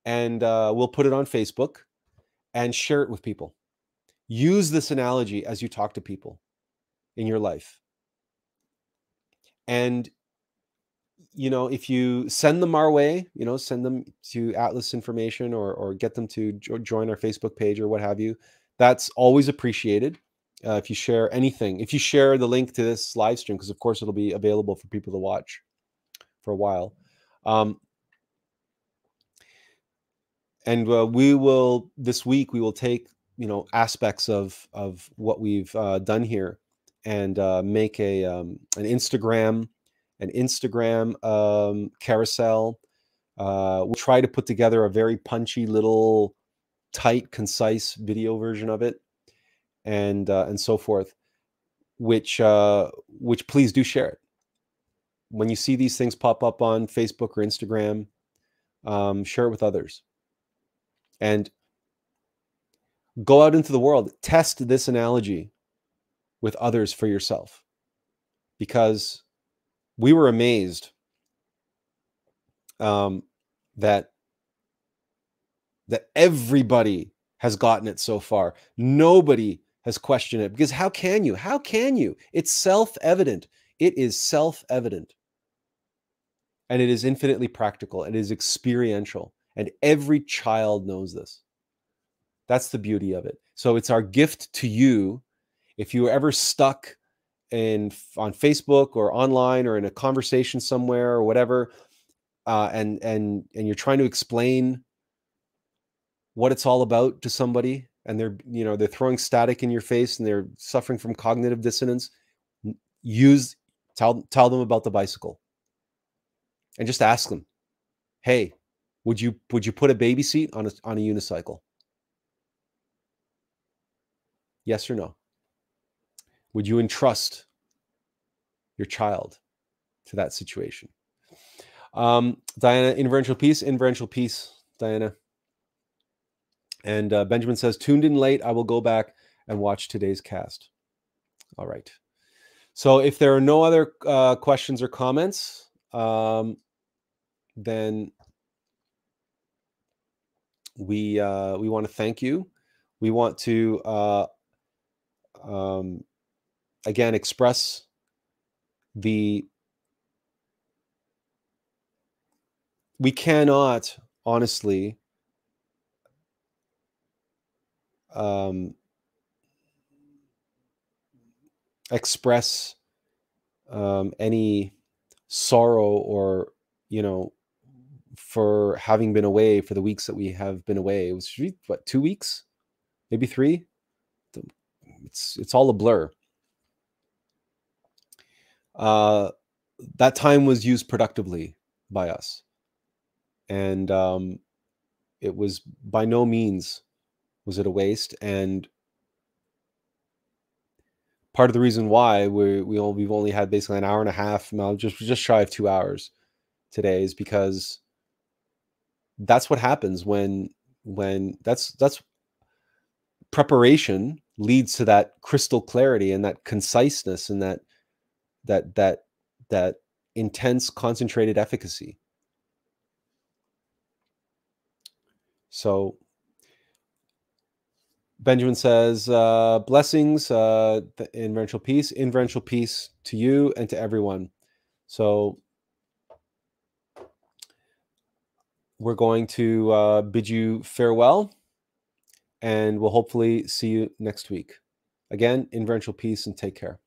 and uh, we'll put it on Facebook and share it with people. Use this analogy as you talk to people in your life. And you know, if you send them our way, you know, send them to Attlas information or or get them to jo- join our Facebook page or what have you, that's always appreciated. Uh, if you share anything, if you share the link to this live stream, because of course it'll be available for people to watch for a while. Um, and uh, we will this week we will take you know aspects of of what we've uh, done here and uh, make a um, an Instagram an Instagram um, carousel. Uh, we'll try to put together a very punchy little tight concise video version of it and uh, and so forth which uh, which please do share it when you see these things pop up on facebook or instagram um, share it with others and go out into the world, test this analogy with others for yourself. Because we were amazed um, that that everybody has gotten it so far. Nobody has questioned it because how can you? How can you? It's self-evident. It is self-evident. And it is infinitely practical. It is experiential. And every child knows this. That's the beauty of it. So it's our gift to you. If you are ever stuck in on Facebook or online or in a conversation somewhere or whatever, uh, and and and you're trying to explain what it's all about to somebody, and they're you know they're throwing static in your face and they're suffering from cognitive dissonance use tell tell them about the bicycle. And just ask them hey would you would you put a baby seat on a on a unicycle? Yes or no would you entrust your child to that situation um diana inverential peace inverential peace diana and uh, Benjamin says, tuned in late. I will go back and watch today's cast. All right. So if there are no other uh, questions or comments, um, then we uh, we want to thank you. We want to uh, um, again express the we cannot honestly um, express um, any sorrow or you know for having been away for the weeks that we have been away. It was what two weeks? Maybe three? It's it's all a blur uh that time was used productively by us. And um it was by no means was it a waste and part of the reason why we we all, we've only had basically an hour and a half now just just shy of two hours today is because that's what happens when when that's that's preparation leads to that crystal clarity and that conciseness and that that that that intense concentrated efficacy so Benjamin says, uh, blessings, uh, inverential peace, inverential peace to you and to everyone. So we're going to uh, bid you farewell and we'll hopefully see you next week. Again, inferential peace and take care.